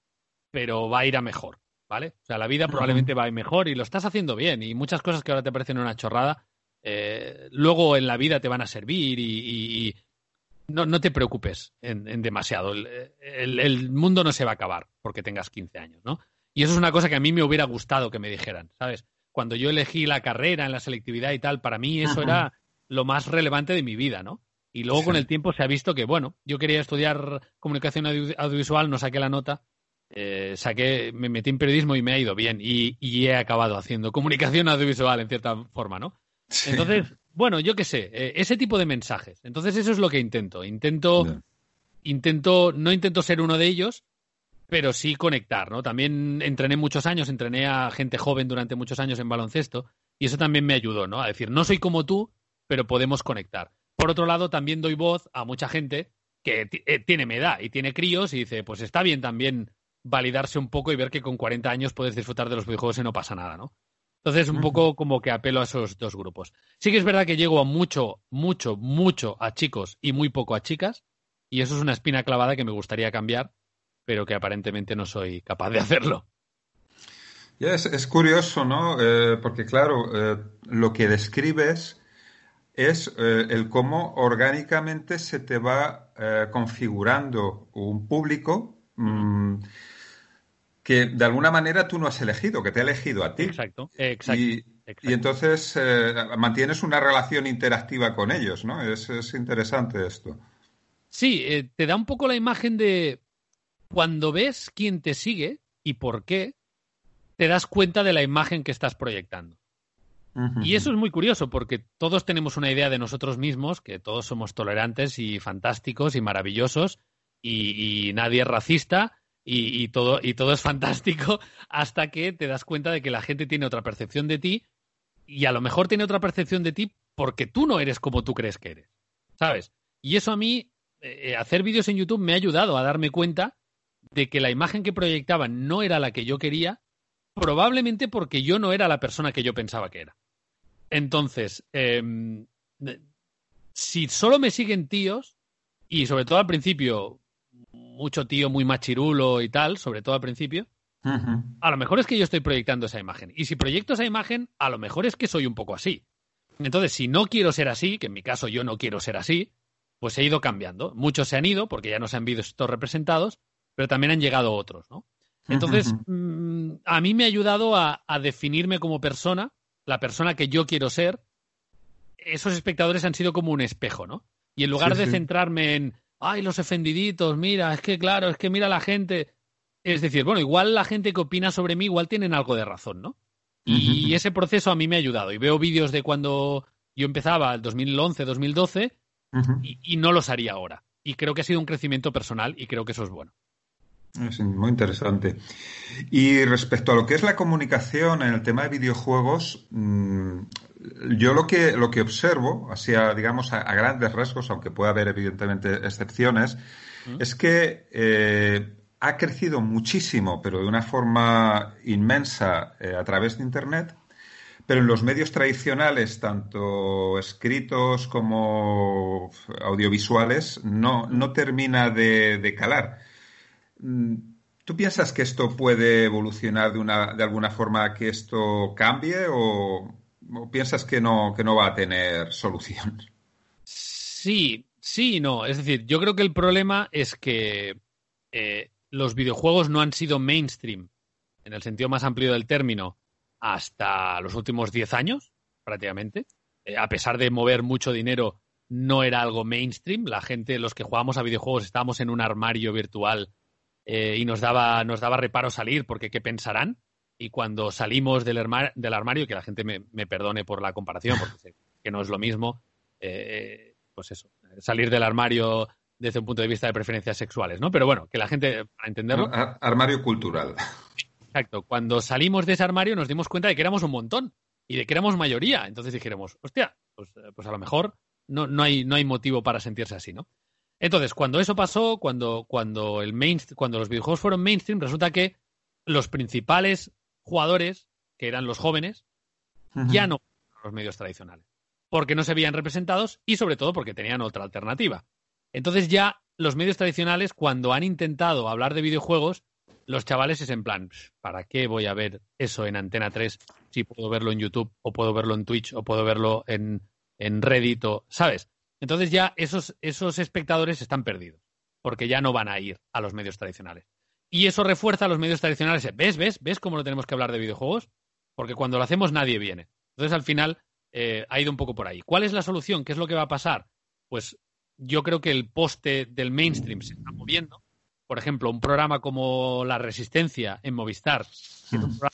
pero va a ir a mejor, ¿vale? O sea, la vida probablemente va a ir mejor y lo estás haciendo bien y muchas cosas que ahora te parecen una chorrada, eh, luego en la vida te van a servir y, no, te preocupes en, demasiado. el, mundo no se va a acabar porque tengas 15 años, ¿no? Y eso es una cosa que a mí me hubiera gustado que me dijeran, ¿sabes? Cuando yo elegí la carrera en la selectividad y tal, para mí eso era lo más relevante de mi vida, ¿no? Y luego con el tiempo se ha visto que, bueno, yo quería estudiar comunicación audiovisual, no saqué la nota, eh, saqué, me metí en periodismo y me ha ido bien y, he acabado haciendo comunicación audiovisual en cierta forma, ¿no? Entonces, bueno, yo qué sé, eh, ese tipo de mensajes. Entonces eso es lo que intento. Intento, intento, no intento ser uno de ellos, pero sí conectar, ¿no? También entrené muchos años, entrené a gente joven durante muchos años en baloncesto y eso también me ayudó, ¿no? A decir, no soy como tú, pero podemos conectar. Por otro lado, también doy voz a mucha gente que eh, tiene mi edad y tiene críos y dice, pues está bien también validarse un poco y ver que con 40 años puedes disfrutar de los videojuegos y no pasa nada, ¿no? Entonces, un poco como que apelo a esos dos grupos. Sí que es verdad que llego a mucho, mucho, mucho a chicos y muy poco a chicas, y eso es una espina clavada que me gustaría cambiar, pero que aparentemente no soy capaz de hacerlo. es, curioso, ¿no? Eh, porque claro, eh, lo que describes es eh, el cómo orgánicamente se te va configurando un público mm, que de alguna manera tú no has elegido, que te ha elegido a ti. Exacto, exacto. Y, entonces mantienes una relación interactiva con ellos, ¿no? Es, es interesante esto. Sí, te da un poco la imagen de cuando ves quién te sigue y por qué, te das cuenta de la imagen que estás proyectando. Y eso es muy curioso porque todos tenemos una idea de nosotros mismos, que todos somos tolerantes y fantásticos y maravillosos y, nadie es racista y, todo, y todo es fantástico hasta que te das cuenta de que la gente tiene otra percepción de ti y a lo mejor tiene otra percepción de ti porque tú no eres como tú crees que eres. ¿Sabes? Y eso a mí, eh, hacer vídeos en YouTube me ha ayudado a darme cuenta de que la imagen que proyectaban no era la que yo quería, probablemente porque yo no era la persona que yo pensaba que era. Entonces, em, si solo me siguen tíos, y sobre todo al principio, mucho tío muy machirulo y tal, sobre todo al principio, a lo mejor es que yo estoy proyectando esa imagen. Y si proyecto esa imagen, a lo mejor es que soy un poco así. Entonces, si no quiero ser así, que en mi caso yo no quiero ser así, pues he ido cambiando. Muchos se han ido porque ya no se han visto representados, pero también han llegado otros, ¿no? Entonces, mm, a mí me ha ayudado a, definirme como persona, la persona que yo quiero ser. Esos espectadores han sido como un espejo, ¿no? Y en lugar de centrarme en, ay, los ofendiditos, mira, es que claro, es que mira la gente. Es decir, bueno, igual la gente que opina sobre mí, igual tienen algo de razón, ¿no? Y ese proceso a mí me ha ayudado. Y veo vídeos de cuando yo empezaba, el 2011, 2012, y no los haría ahora. Y creo que ha sido un crecimiento personal y creo que eso es bueno. Es muy interesante. Y respecto a lo que es la comunicación en el tema de videojuegos, mm, yo lo que, lo que observo, así digamos a, grandes rasgos, aunque pueda haber evidentemente excepciones, es que eh, ha crecido muchísimo, pero de una forma inmensa eh, a través de Internet, pero en los medios tradicionales, tanto escritos como audiovisuales, no, no termina de calar. Mm, ¿Tú piensas que esto puede evolucionar de, una, de alguna forma que esto cambie o, piensas que no, que no va a tener solución? Sí, sí y no. Es decir, yo creo que el problema es que eh, los videojuegos no han sido mainstream, en el sentido más amplio del término, hasta los últimos 10 años, prácticamente. Eh, a pesar de mover mucho dinero, no era algo mainstream. La gente, los que jugábamos a videojuegos, estábamos en un armario virtual eh, y nos daba, nos daba reparo salir porque qué pensarán. Y cuando salimos del, del armario, que la gente me, perdone por la comparación, porque sé que no es lo mismo, eh, pues eso, salir del armario desde un punto de vista de preferencias sexuales, ¿no? Pero bueno, que la gente, para entenderlo. Armario cultural. Exacto. Cuando salimos de ese armario nos dimos cuenta de que éramos un montón y de que éramos mayoría. Entonces dijéramos, hostia, pues, pues a lo mejor no, no, hay, no hay motivo para sentirse así, ¿no? Entonces, cuando eso pasó, cuando, cuando, el cuando los videojuegos fueron mainstream, resulta que los principales jugadores, que eran los jóvenes, ya no los medios tradicionales, porque no se veían representados y sobre todo porque tenían otra alternativa. Entonces ya los medios tradicionales, cuando han intentado hablar de videojuegos, los chavales es en plan, ¿para qué voy a ver eso en Antena 3 si puedo verlo en YouTube o puedo verlo en Twitch o puedo verlo en, en Reddit o, ¿sabes? Entonces ya esos, esos espectadores están perdidos, porque ya no van a ir a los medios tradicionales. Y eso refuerza a los medios tradicionales. ¿Ves, ves, ves cómo no tenemos que hablar de videojuegos? Porque cuando lo hacemos nadie viene. Entonces al final eh, ha ido un poco por ahí. ¿Cuál es la solución? ¿Qué es lo que va a pasar? Pues yo creo que el poste del mainstream se está moviendo. Por ejemplo, un programa como La Resistencia en Movistar, es un programa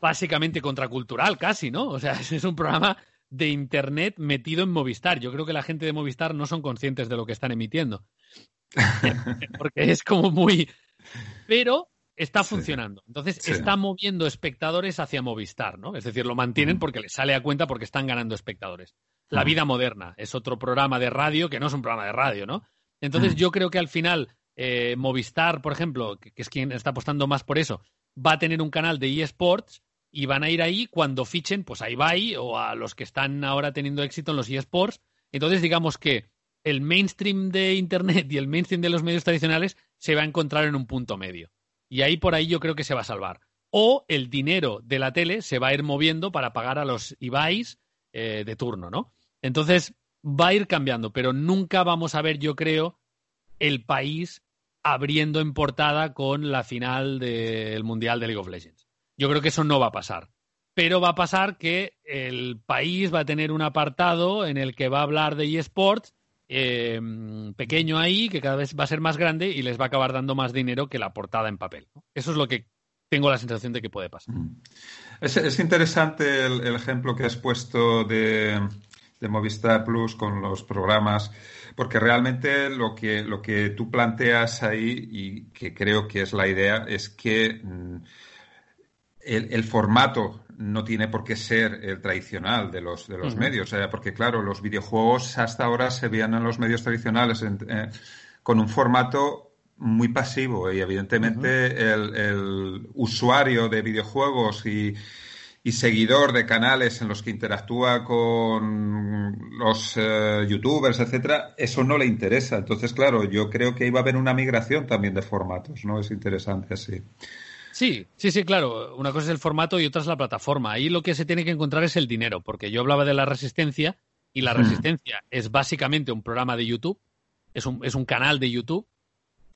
básicamente contracultural casi, ¿no? O sea, es un programa de Internet metido en Movistar. Yo creo que la gente de Movistar no son conscientes de lo que están emitiendo. Porque es como muy... Pero está funcionando. Entonces está moviendo espectadores hacia Movistar, ¿no? Es decir, lo mantienen porque les sale a cuenta porque están ganando espectadores. La vida moderna es otro programa de radio que no es un programa de radio, ¿no? Entonces yo creo que al final eh, Movistar, por ejemplo, que, es quien está apostando más por eso, va a tener un canal de eSports y van a ir ahí cuando fichen pues a Ibai o a los que están ahora teniendo éxito en los eSports. Entonces, digamos que el mainstream de Internet y el mainstream de los medios tradicionales se va a encontrar en un punto medio. Y ahí por ahí yo creo que se va a salvar. O el dinero de la tele se va a ir moviendo para pagar a los Ibais eh, de turno, ¿no? Entonces va a ir cambiando, pero nunca vamos a ver, yo creo, el país abriendo en portada con la final del Mundial de League of Legends. Yo creo que eso no va a pasar. Pero va a pasar que el país va a tener un apartado en el que va a hablar de eSports eh, pequeño ahí, que cada vez va a ser más grande y les va a acabar dando más dinero que la portada en papel. Eso es lo que tengo la sensación de que puede pasar. Mm. Es, interesante el, ejemplo que has puesto de, Movistar Plus con los programas, porque realmente lo que, lo que tú planteas ahí, y que creo que es la idea, es que mm, el, formato no tiene por qué ser el tradicional de los, de los medios, porque claro, los videojuegos hasta ahora se veían en los medios tradicionales eh, con un formato muy pasivo y evidentemente el, usuario de videojuegos y, y seguidor de canales en los que interactúa con los eh, youtubers, etcétera, eso no le interesa. Entonces, claro, yo creo que iba a haber una migración también de formatos, ¿no? Es interesante así. Sí, sí, sí, claro. Una cosa es el formato y otra es la plataforma. Ahí lo que se tiene que encontrar es el dinero, porque yo hablaba de la resistencia y la hmm. resistencia es básicamente un programa de YouTube, es un, es un canal de YouTube,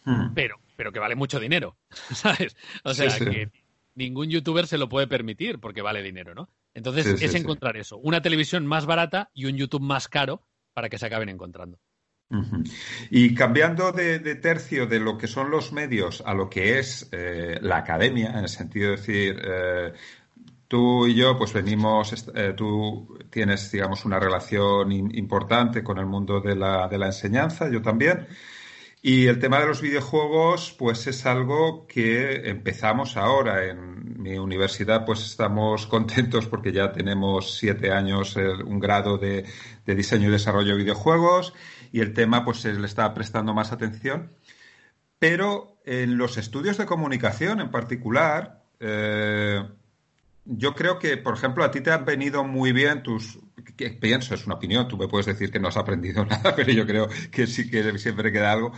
hmm. pero, pero que vale mucho dinero, ¿sabes? O sea, que ningún youtuber se lo puede permitir porque vale dinero, ¿no? Entonces es encontrar eso, una televisión más barata y un YouTube más caro para que se acaben encontrando. Y cambiando de, tercio de lo que son los medios a lo que es eh, la academia, en el sentido de decir, eh, tú y yo, pues venimos, eh, tú tienes, digamos, una relación importante con el mundo de la, de la enseñanza, yo también. Y el tema de los videojuegos, pues es algo que empezamos ahora. En mi universidad, pues estamos contentos porque ya tenemos siete años un grado de, diseño y desarrollo de videojuegos y el tema, pues se le está prestando más atención. Pero en los estudios de comunicación en particular, eh, yo creo que, por ejemplo, a ti te han venido muy bien tus... Que pienso, es una opinión, tú me puedes decir que no has aprendido nada, pero yo creo que sí que siempre queda algo,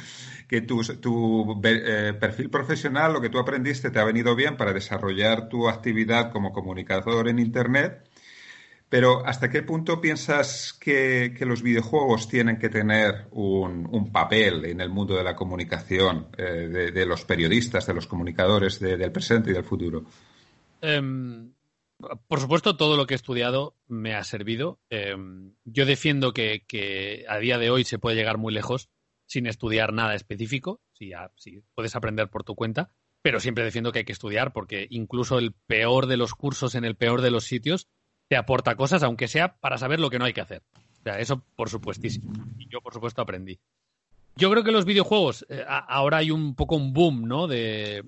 que tu, tu eh, perfil profesional, lo que tú aprendiste, te ha venido bien para desarrollar tu actividad como comunicador en Internet, pero ¿hasta qué punto piensas que, los videojuegos tienen que tener un, papel en el mundo de la comunicación, eh, de, los periodistas, de los comunicadores del presente y del futuro? Em, por supuesto, todo lo que he estudiado me ha servido. Em, yo defiendo que, a día de hoy se puede llegar muy lejos sin estudiar nada específico, si, si puedes aprender por tu cuenta, pero siempre defiendo que hay que estudiar porque incluso el peor de los cursos en el peor de los sitios te aporta cosas, aunque sea para saber lo que no hay que hacer. O sea, eso por supuestísimo. Y yo, por supuesto, aprendí. Yo creo que los videojuegos, eh, ahora hay un poco un boom, ¿no? de,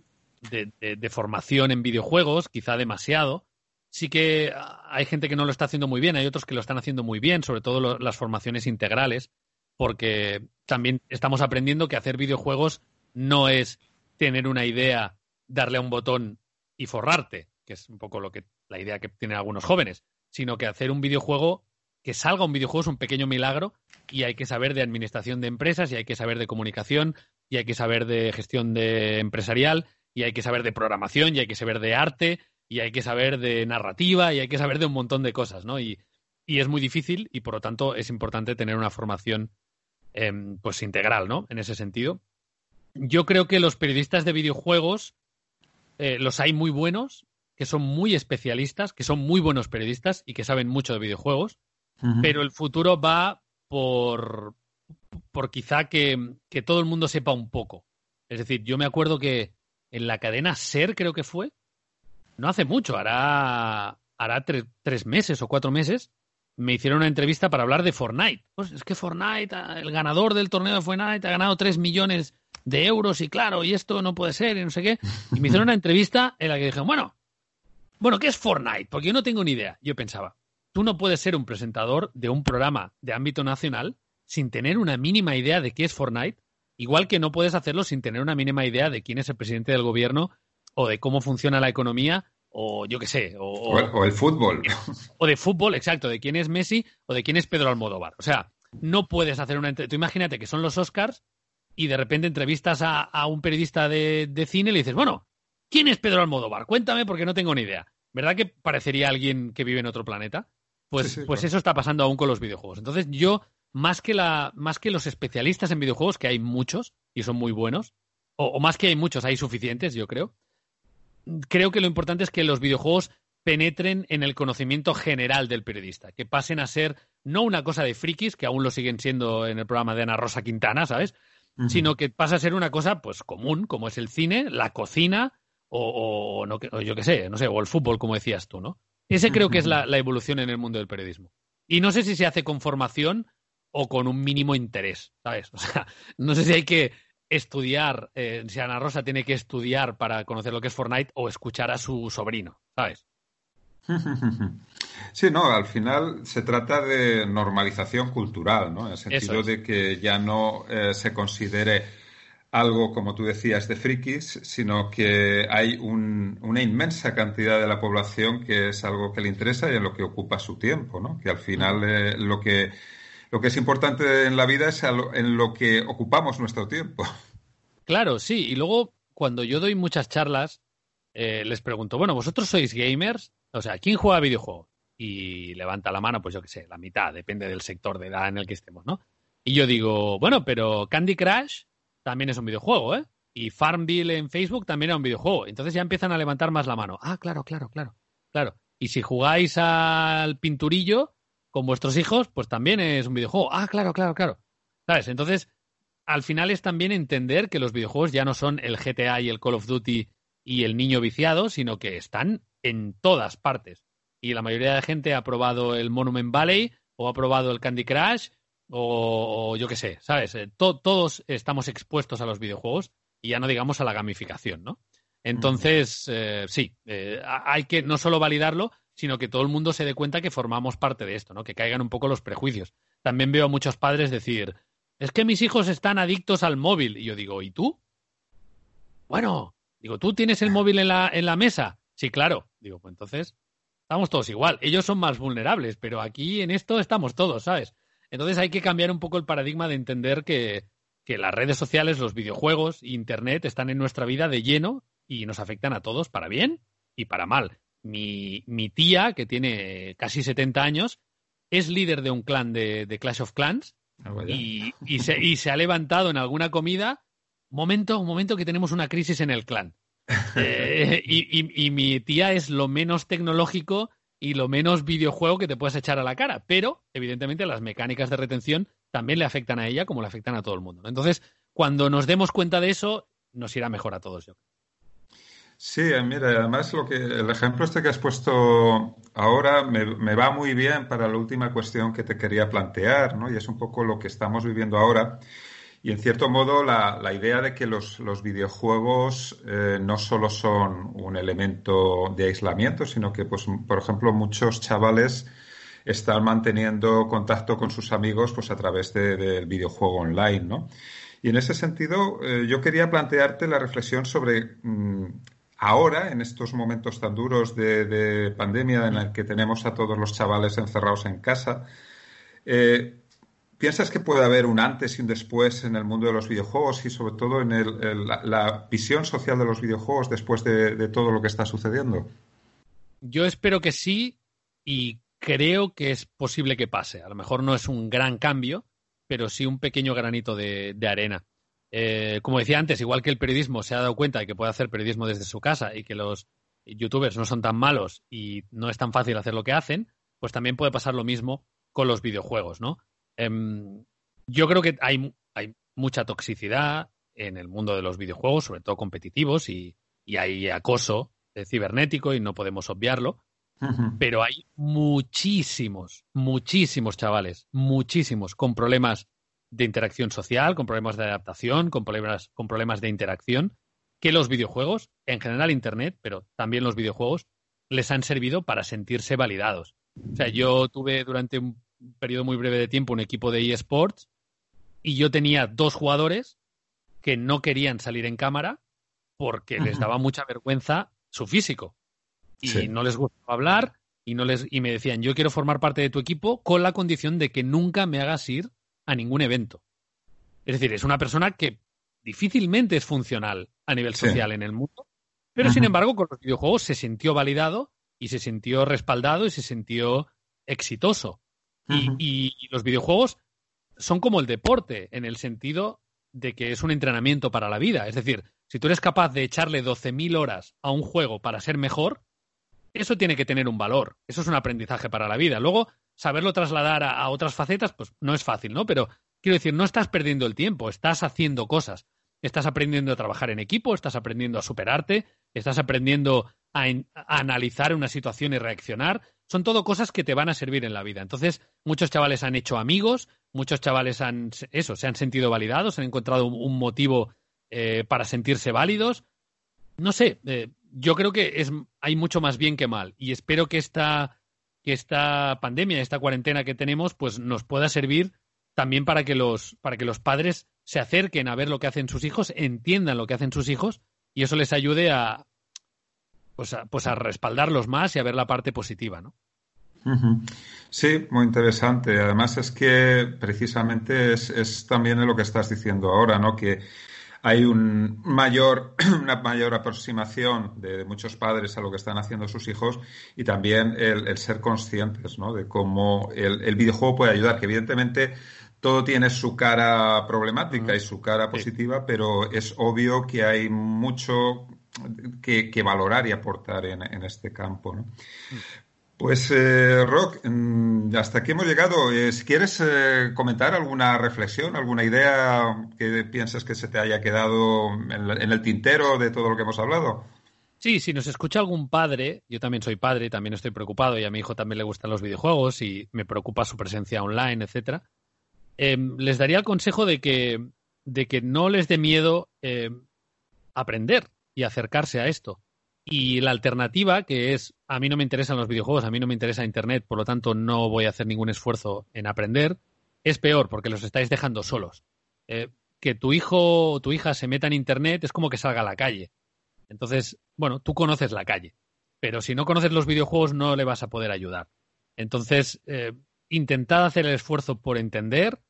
formación en videojuegos, quizá demasiado. Sí que hay gente que no lo está haciendo muy bien, hay otros que lo están haciendo muy bien, sobre todo las formaciones integrales, porque también estamos aprendiendo que hacer videojuegos no es tener una idea, darle a un botón y forrarte, que es un poco lo que la idea que tienen algunos jóvenes, sino que hacer un videojuego que salga un videojuego es un pequeño milagro y hay que saber de administración de empresas y hay que saber de comunicación y hay que saber de gestión de empresarial y hay que saber de programación y hay que saber de arte y hay que saber de narrativa y hay que saber de un montón de cosas, ¿no? Y, es muy difícil y por lo tanto es importante tener una formación em, pues integral, ¿no? En ese sentido. Yo creo que los periodistas de videojuegos eh, los hay muy buenos, que son muy especialistas, que son muy buenos periodistas y que saben mucho de videojuegos, pero el futuro va por, por quizá que, que todo el mundo sepa un poco. Es decir, yo me acuerdo que en la cadena SER, creo que fue, no hace mucho, hará, hará tres meses o cuatro meses, me hicieron una entrevista para hablar de Fortnite. Pues es que Fortnite, el ganador del torneo de Fortnite, ha ganado tres millones de euros y claro, y esto no puede ser y no sé qué. Y me hicieron una entrevista en la que dije, bueno, bueno, ¿qué es Fortnite? Porque yo no tengo ni idea. Yo pensaba, tú no puedes ser un presentador de un programa de ámbito nacional sin tener una mínima idea de qué es Fortnite Igual que no puedes hacerlo sin tener una mínima idea de quién es el presidente del gobierno o de cómo funciona la economía o yo qué sé. O, el fútbol. O de fútbol, exacto, de quién es Messi o de quién es Pedro Almodóvar. O sea, no puedes hacer una entrevista. Tú imagínate que son los Oscars y de repente entrevistas a, un periodista de, cine y le dices, bueno, ¿quién es Pedro Almodóvar? Cuéntame porque no tengo ni idea. ¿Verdad que parecería alguien que vive en otro planeta? Pues, pues eso está pasando aún con los videojuegos. Entonces yo más que, la, más que los especialistas en videojuegos, que hay muchos y son muy buenos, o, más que hay muchos, hay suficientes, yo creo. Creo que lo importante es que los videojuegos penetren en el conocimiento general del periodista, que pasen a ser no una cosa de frikis, que aún lo siguen siendo en el programa de Ana Rosa Quintana, ¿sabes? Sino que pasa a ser una cosa pues común, como es el cine, la cocina, o, no, yo qué sé, no sé, o el fútbol, como decías tú, ¿no? Ese creo que es la, la, evolución en el mundo del periodismo. Y no sé si se hace con formación o con un mínimo interés, ¿sabes? O sea, no sé si hay que estudiar, eh, si Ana Rosa tiene que estudiar para conocer lo que es Fortnite o escuchar a su sobrino, ¿sabes? Sí, no, al final se trata de normalización cultural, ¿no? En el sentido de que ya no eh, se considere algo, como tú decías, de frikis, sino que hay una inmensa cantidad de la población que es algo que le interesa y en lo que ocupa su tiempo, ¿no? Que al final eh, lo que lo que es importante en la vida es en lo que ocupamos nuestro tiempo. Claro, sí. Y luego, cuando yo doy muchas charlas, eh, les pregunto, bueno, ¿vosotros sois gamers? O sea, ¿quién juega videojuegos? Y levanta la mano, pues yo qué sé, la mitad, depende del sector de edad en el que estemos, ¿no? Y yo digo, bueno, pero Candy Crush también es un videojuego, ¿eh? Y Farmville en Facebook también era un videojuego. Entonces ya empiezan a levantar más la mano. Ah, claro, claro, claro, claro. Y si jugáis al pinturillo con vuestros hijos, pues también es un videojuego. Ah, claro, claro, claro. ¿Sabes? Entonces, al final es también entender que los videojuegos ya no son el GTA y el Call of Duty y el niño viciado, sino que están en todas partes. Y la mayoría de gente ha probado el Monument Valley o ha probado el Candy Crush o, yo qué sé, ¿sabes? Eh, todos estamos expuestos a los videojuegos y ya no digamos a la gamificación, ¿no? Entonces, eh, sí, eh, hay que no solo validarlo, sino que todo el mundo se dé cuenta que formamos parte de esto, ¿no? Que caigan un poco los prejuicios. También veo a muchos padres decir, es que mis hijos están adictos al móvil. Y yo digo, ¿y tú? Bueno, digo, ¿tú tienes el móvil en la, en la mesa? Sí, claro. Digo, pues entonces estamos todos igual. Ellos son más vulnerables, pero aquí en esto estamos todos, ¿sabes? Entonces hay que cambiar un poco el paradigma de entender que, las redes sociales, los videojuegos, Internet están en nuestra vida de lleno y nos afectan a todos para bien y para mal. Mi, mi tía, que tiene casi 70 años, es líder de un clan de, Clash of Clans ah, y, se, y, se, ha levantado en alguna comida. Momento, un momento que tenemos una crisis en el clan. Eh, y, y, mi tía es lo menos tecnológico y lo menos videojuego que te puedas echar a la cara. Pero, evidentemente, las mecánicas de retención también le afectan a ella como le afectan a todo el mundo. Entonces, cuando nos demos cuenta de eso, nos irá mejor a todos, yo Sí, eh, mira, además lo que el ejemplo este que has puesto ahora me, me, va muy bien para la última cuestión que te quería plantear, ¿no? Y es un poco lo que estamos viviendo ahora. Y en cierto modo la, la idea de que los, los videojuegos eh, no solo son un elemento de aislamiento, sino que, pues, por ejemplo, muchos chavales están manteniendo contacto con sus amigos pues, a través del videojuego online, ¿no? Y en ese sentido, eh, yo quería plantearte la reflexión sobre mm, ahora, en estos momentos tan duros de, de, pandemia en el que tenemos a todos los chavales encerrados en casa, eh, ¿Piensas que puede haber un antes y un después en el mundo de los videojuegos y sobre todo en la, visión social de los videojuegos después de, todo lo que está sucediendo? Yo espero que sí y creo que es posible que pase. A lo mejor no es un gran cambio, pero sí un pequeño granito de, arena. Eh, como decía antes, igual que el periodismo se ha dado cuenta de que puede hacer periodismo desde su casa y que los youtubers no son tan malos y no es tan fácil hacer lo que hacen, pues también puede pasar lo mismo con los videojuegos, ¿no? Em, yo creo que hay, hay mucha toxicidad en el mundo de los videojuegos, sobre todo competitivos, y, hay acoso cibernético y no podemos obviarlo. Pero hay muchísimos, muchísimos chavales, muchísimos con problemas de interacción social, con problemas de adaptación, con problemas, con problemas de interacción, que los videojuegos, en general Internet, pero también los videojuegos, les han servido para sentirse validados. O sea, yo tuve durante un un periodo muy breve de tiempo un equipo de eSports y yo tenía dos jugadores que no querían salir en cámara porque les daba mucha vergüenza su físico. Y no les gustaba hablar y no les y me decían yo quiero formar parte de tu equipo con la condición de que nunca me hagas ir a ningún evento es decir es una persona que difícilmente es funcional a nivel social en el mundo pero sin embargo con los videojuegos se sintió validado y se sintió respaldado y se sintió exitoso y, los videojuegos son como el deporte, en el sentido de que es un entrenamiento para la vida. Es decir, si tú eres capaz de echarle 12.000 horas a un juego para ser mejor, eso tiene que tener un valor. Eso es un aprendizaje para la vida. Luego, saberlo trasladar a, otras facetas, pues no es fácil, ¿no? Pero quiero decir, no estás perdiendo el tiempo, estás haciendo cosas. Estás aprendiendo a trabajar en equipo, estás aprendiendo a superarte, estás aprendiendo a analizar una situación y reaccionar, son todo cosas que te van a servir en la vida. Entonces, muchos chavales han hecho amigos, muchos chavales han, eso, se han sentido validados, han encontrado un, motivo eh, para sentirse válidos. No sé, eh, yo creo que es, hay mucho más bien que mal y espero que esta, que esta pandemia, esta cuarentena que tenemos, pues nos pueda servir también para que los, para que los padres se acerquen a ver lo que hacen sus hijos, entiendan lo que hacen sus hijos y eso les ayude a, pues a, pues a respaldarlos más y a ver la parte positiva, ¿no? Sí, muy interesante. Además es que precisamente es, es también lo que estás diciendo ahora, ¿no? Que hay un mayor, una mayor aproximación de muchos padres a lo que están haciendo sus hijos y también el, ser conscientes ¿no? de cómo el, videojuego puede ayudar, que evidentemente todo tiene su cara problemática y su cara positiva, pero es obvio que hay mucho que, valorar y aportar en, en este campo. ¿no? Pues eh, Rock, mm, hasta aquí hemos llegado. Eh, si quieres eh, comentar alguna reflexión, alguna idea que piensas que se te haya quedado en, el tintero de todo lo que hemos hablado. Sí, si nos escucha algún padre, yo también soy padre, también estoy preocupado y a mi hijo también le gustan los videojuegos y me preocupa su presencia online, etcétera. Em, les daría el consejo de que, de que no les dé miedo em, aprender y acercarse a esto. Y la alternativa, que es, a mí no me interesan los videojuegos, a mí no me interesa Internet, por lo tanto no voy a hacer ningún esfuerzo en aprender, es peor porque los estáis dejando solos. Eh, que tu hijo o tu hija se meta en Internet es como que salga a la calle. Entonces, bueno, tú conoces la calle, pero si no conoces los videojuegos no le vas a poder ayudar. Entonces, eh, intentad hacer el esfuerzo por entender,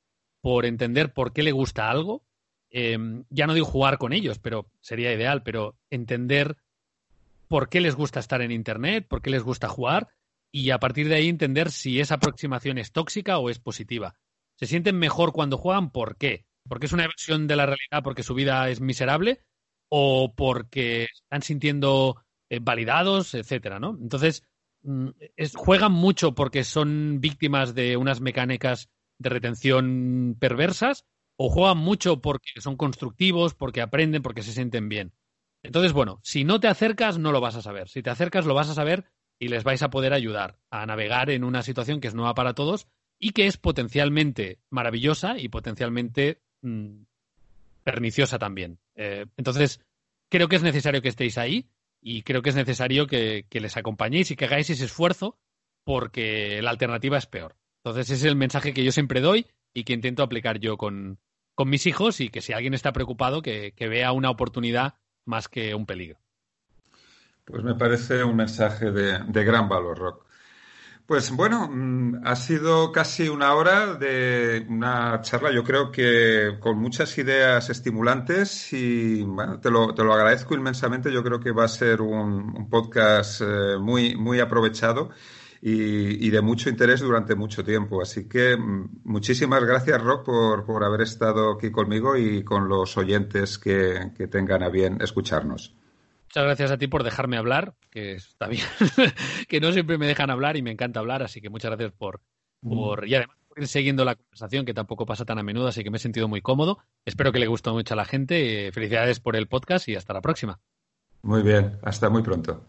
por entender por qué le gusta algo. Eh, ya no digo jugar con ellos, pero sería ideal, pero entender por qué les gusta estar en Internet, por qué les gusta jugar y a partir de ahí entender si esa aproximación es tóxica o es positiva. ¿Se sienten mejor cuando juegan? ¿Por qué? ¿Porque es una versión de la realidad porque su vida es miserable? ¿O porque están sintiendo eh, validados, etcétera, ¿no? Entonces, mm, juegan mucho porque son víctimas de unas mecánicas de retención perversas o juegan mucho porque son constructivos, porque aprenden, porque se sienten bien. Entonces, bueno, si no te acercas, no lo vas a saber. Si te acercas, lo vas a saber y les vais a poder ayudar a navegar en una situación que es nueva para todos y que es potencialmente maravillosa y potencialmente mm, perniciosa también. Eh, entonces, creo que es necesario que estéis ahí y creo que es necesario que, les acompañéis y que hagáis ese esfuerzo porque la alternativa es peor. Entonces, ese es el mensaje que yo siempre doy y que intento aplicar yo con, mis hijos y que si alguien está preocupado, que vea una oportunidad más que un peligro. Pues me parece un mensaje de, gran valor, Rock. Pues bueno, mm, ha sido casi una hora de una charla, yo creo que con muchas ideas estimulantes y bueno, te lo, te lo agradezco inmensamente. Yo creo que va a ser un, podcast eh, muy, muy aprovechado y, de mucho interés durante mucho tiempo. Así que mm, muchísimas gracias, Rock, por, por haber estado aquí conmigo y con los oyentes que, que tengan a bien escucharnos. Muchas gracias a ti por dejarme hablar, que está bien, que no siempre me dejan hablar y me encanta hablar, así que muchas gracias por, por y además por ir siguiendo la conversación, que tampoco pasa tan a menudo, así que me he sentido muy cómodo. Espero que le gustó mucho a la gente. Felicidades por el podcast y hasta la próxima. Muy bien, hasta muy pronto.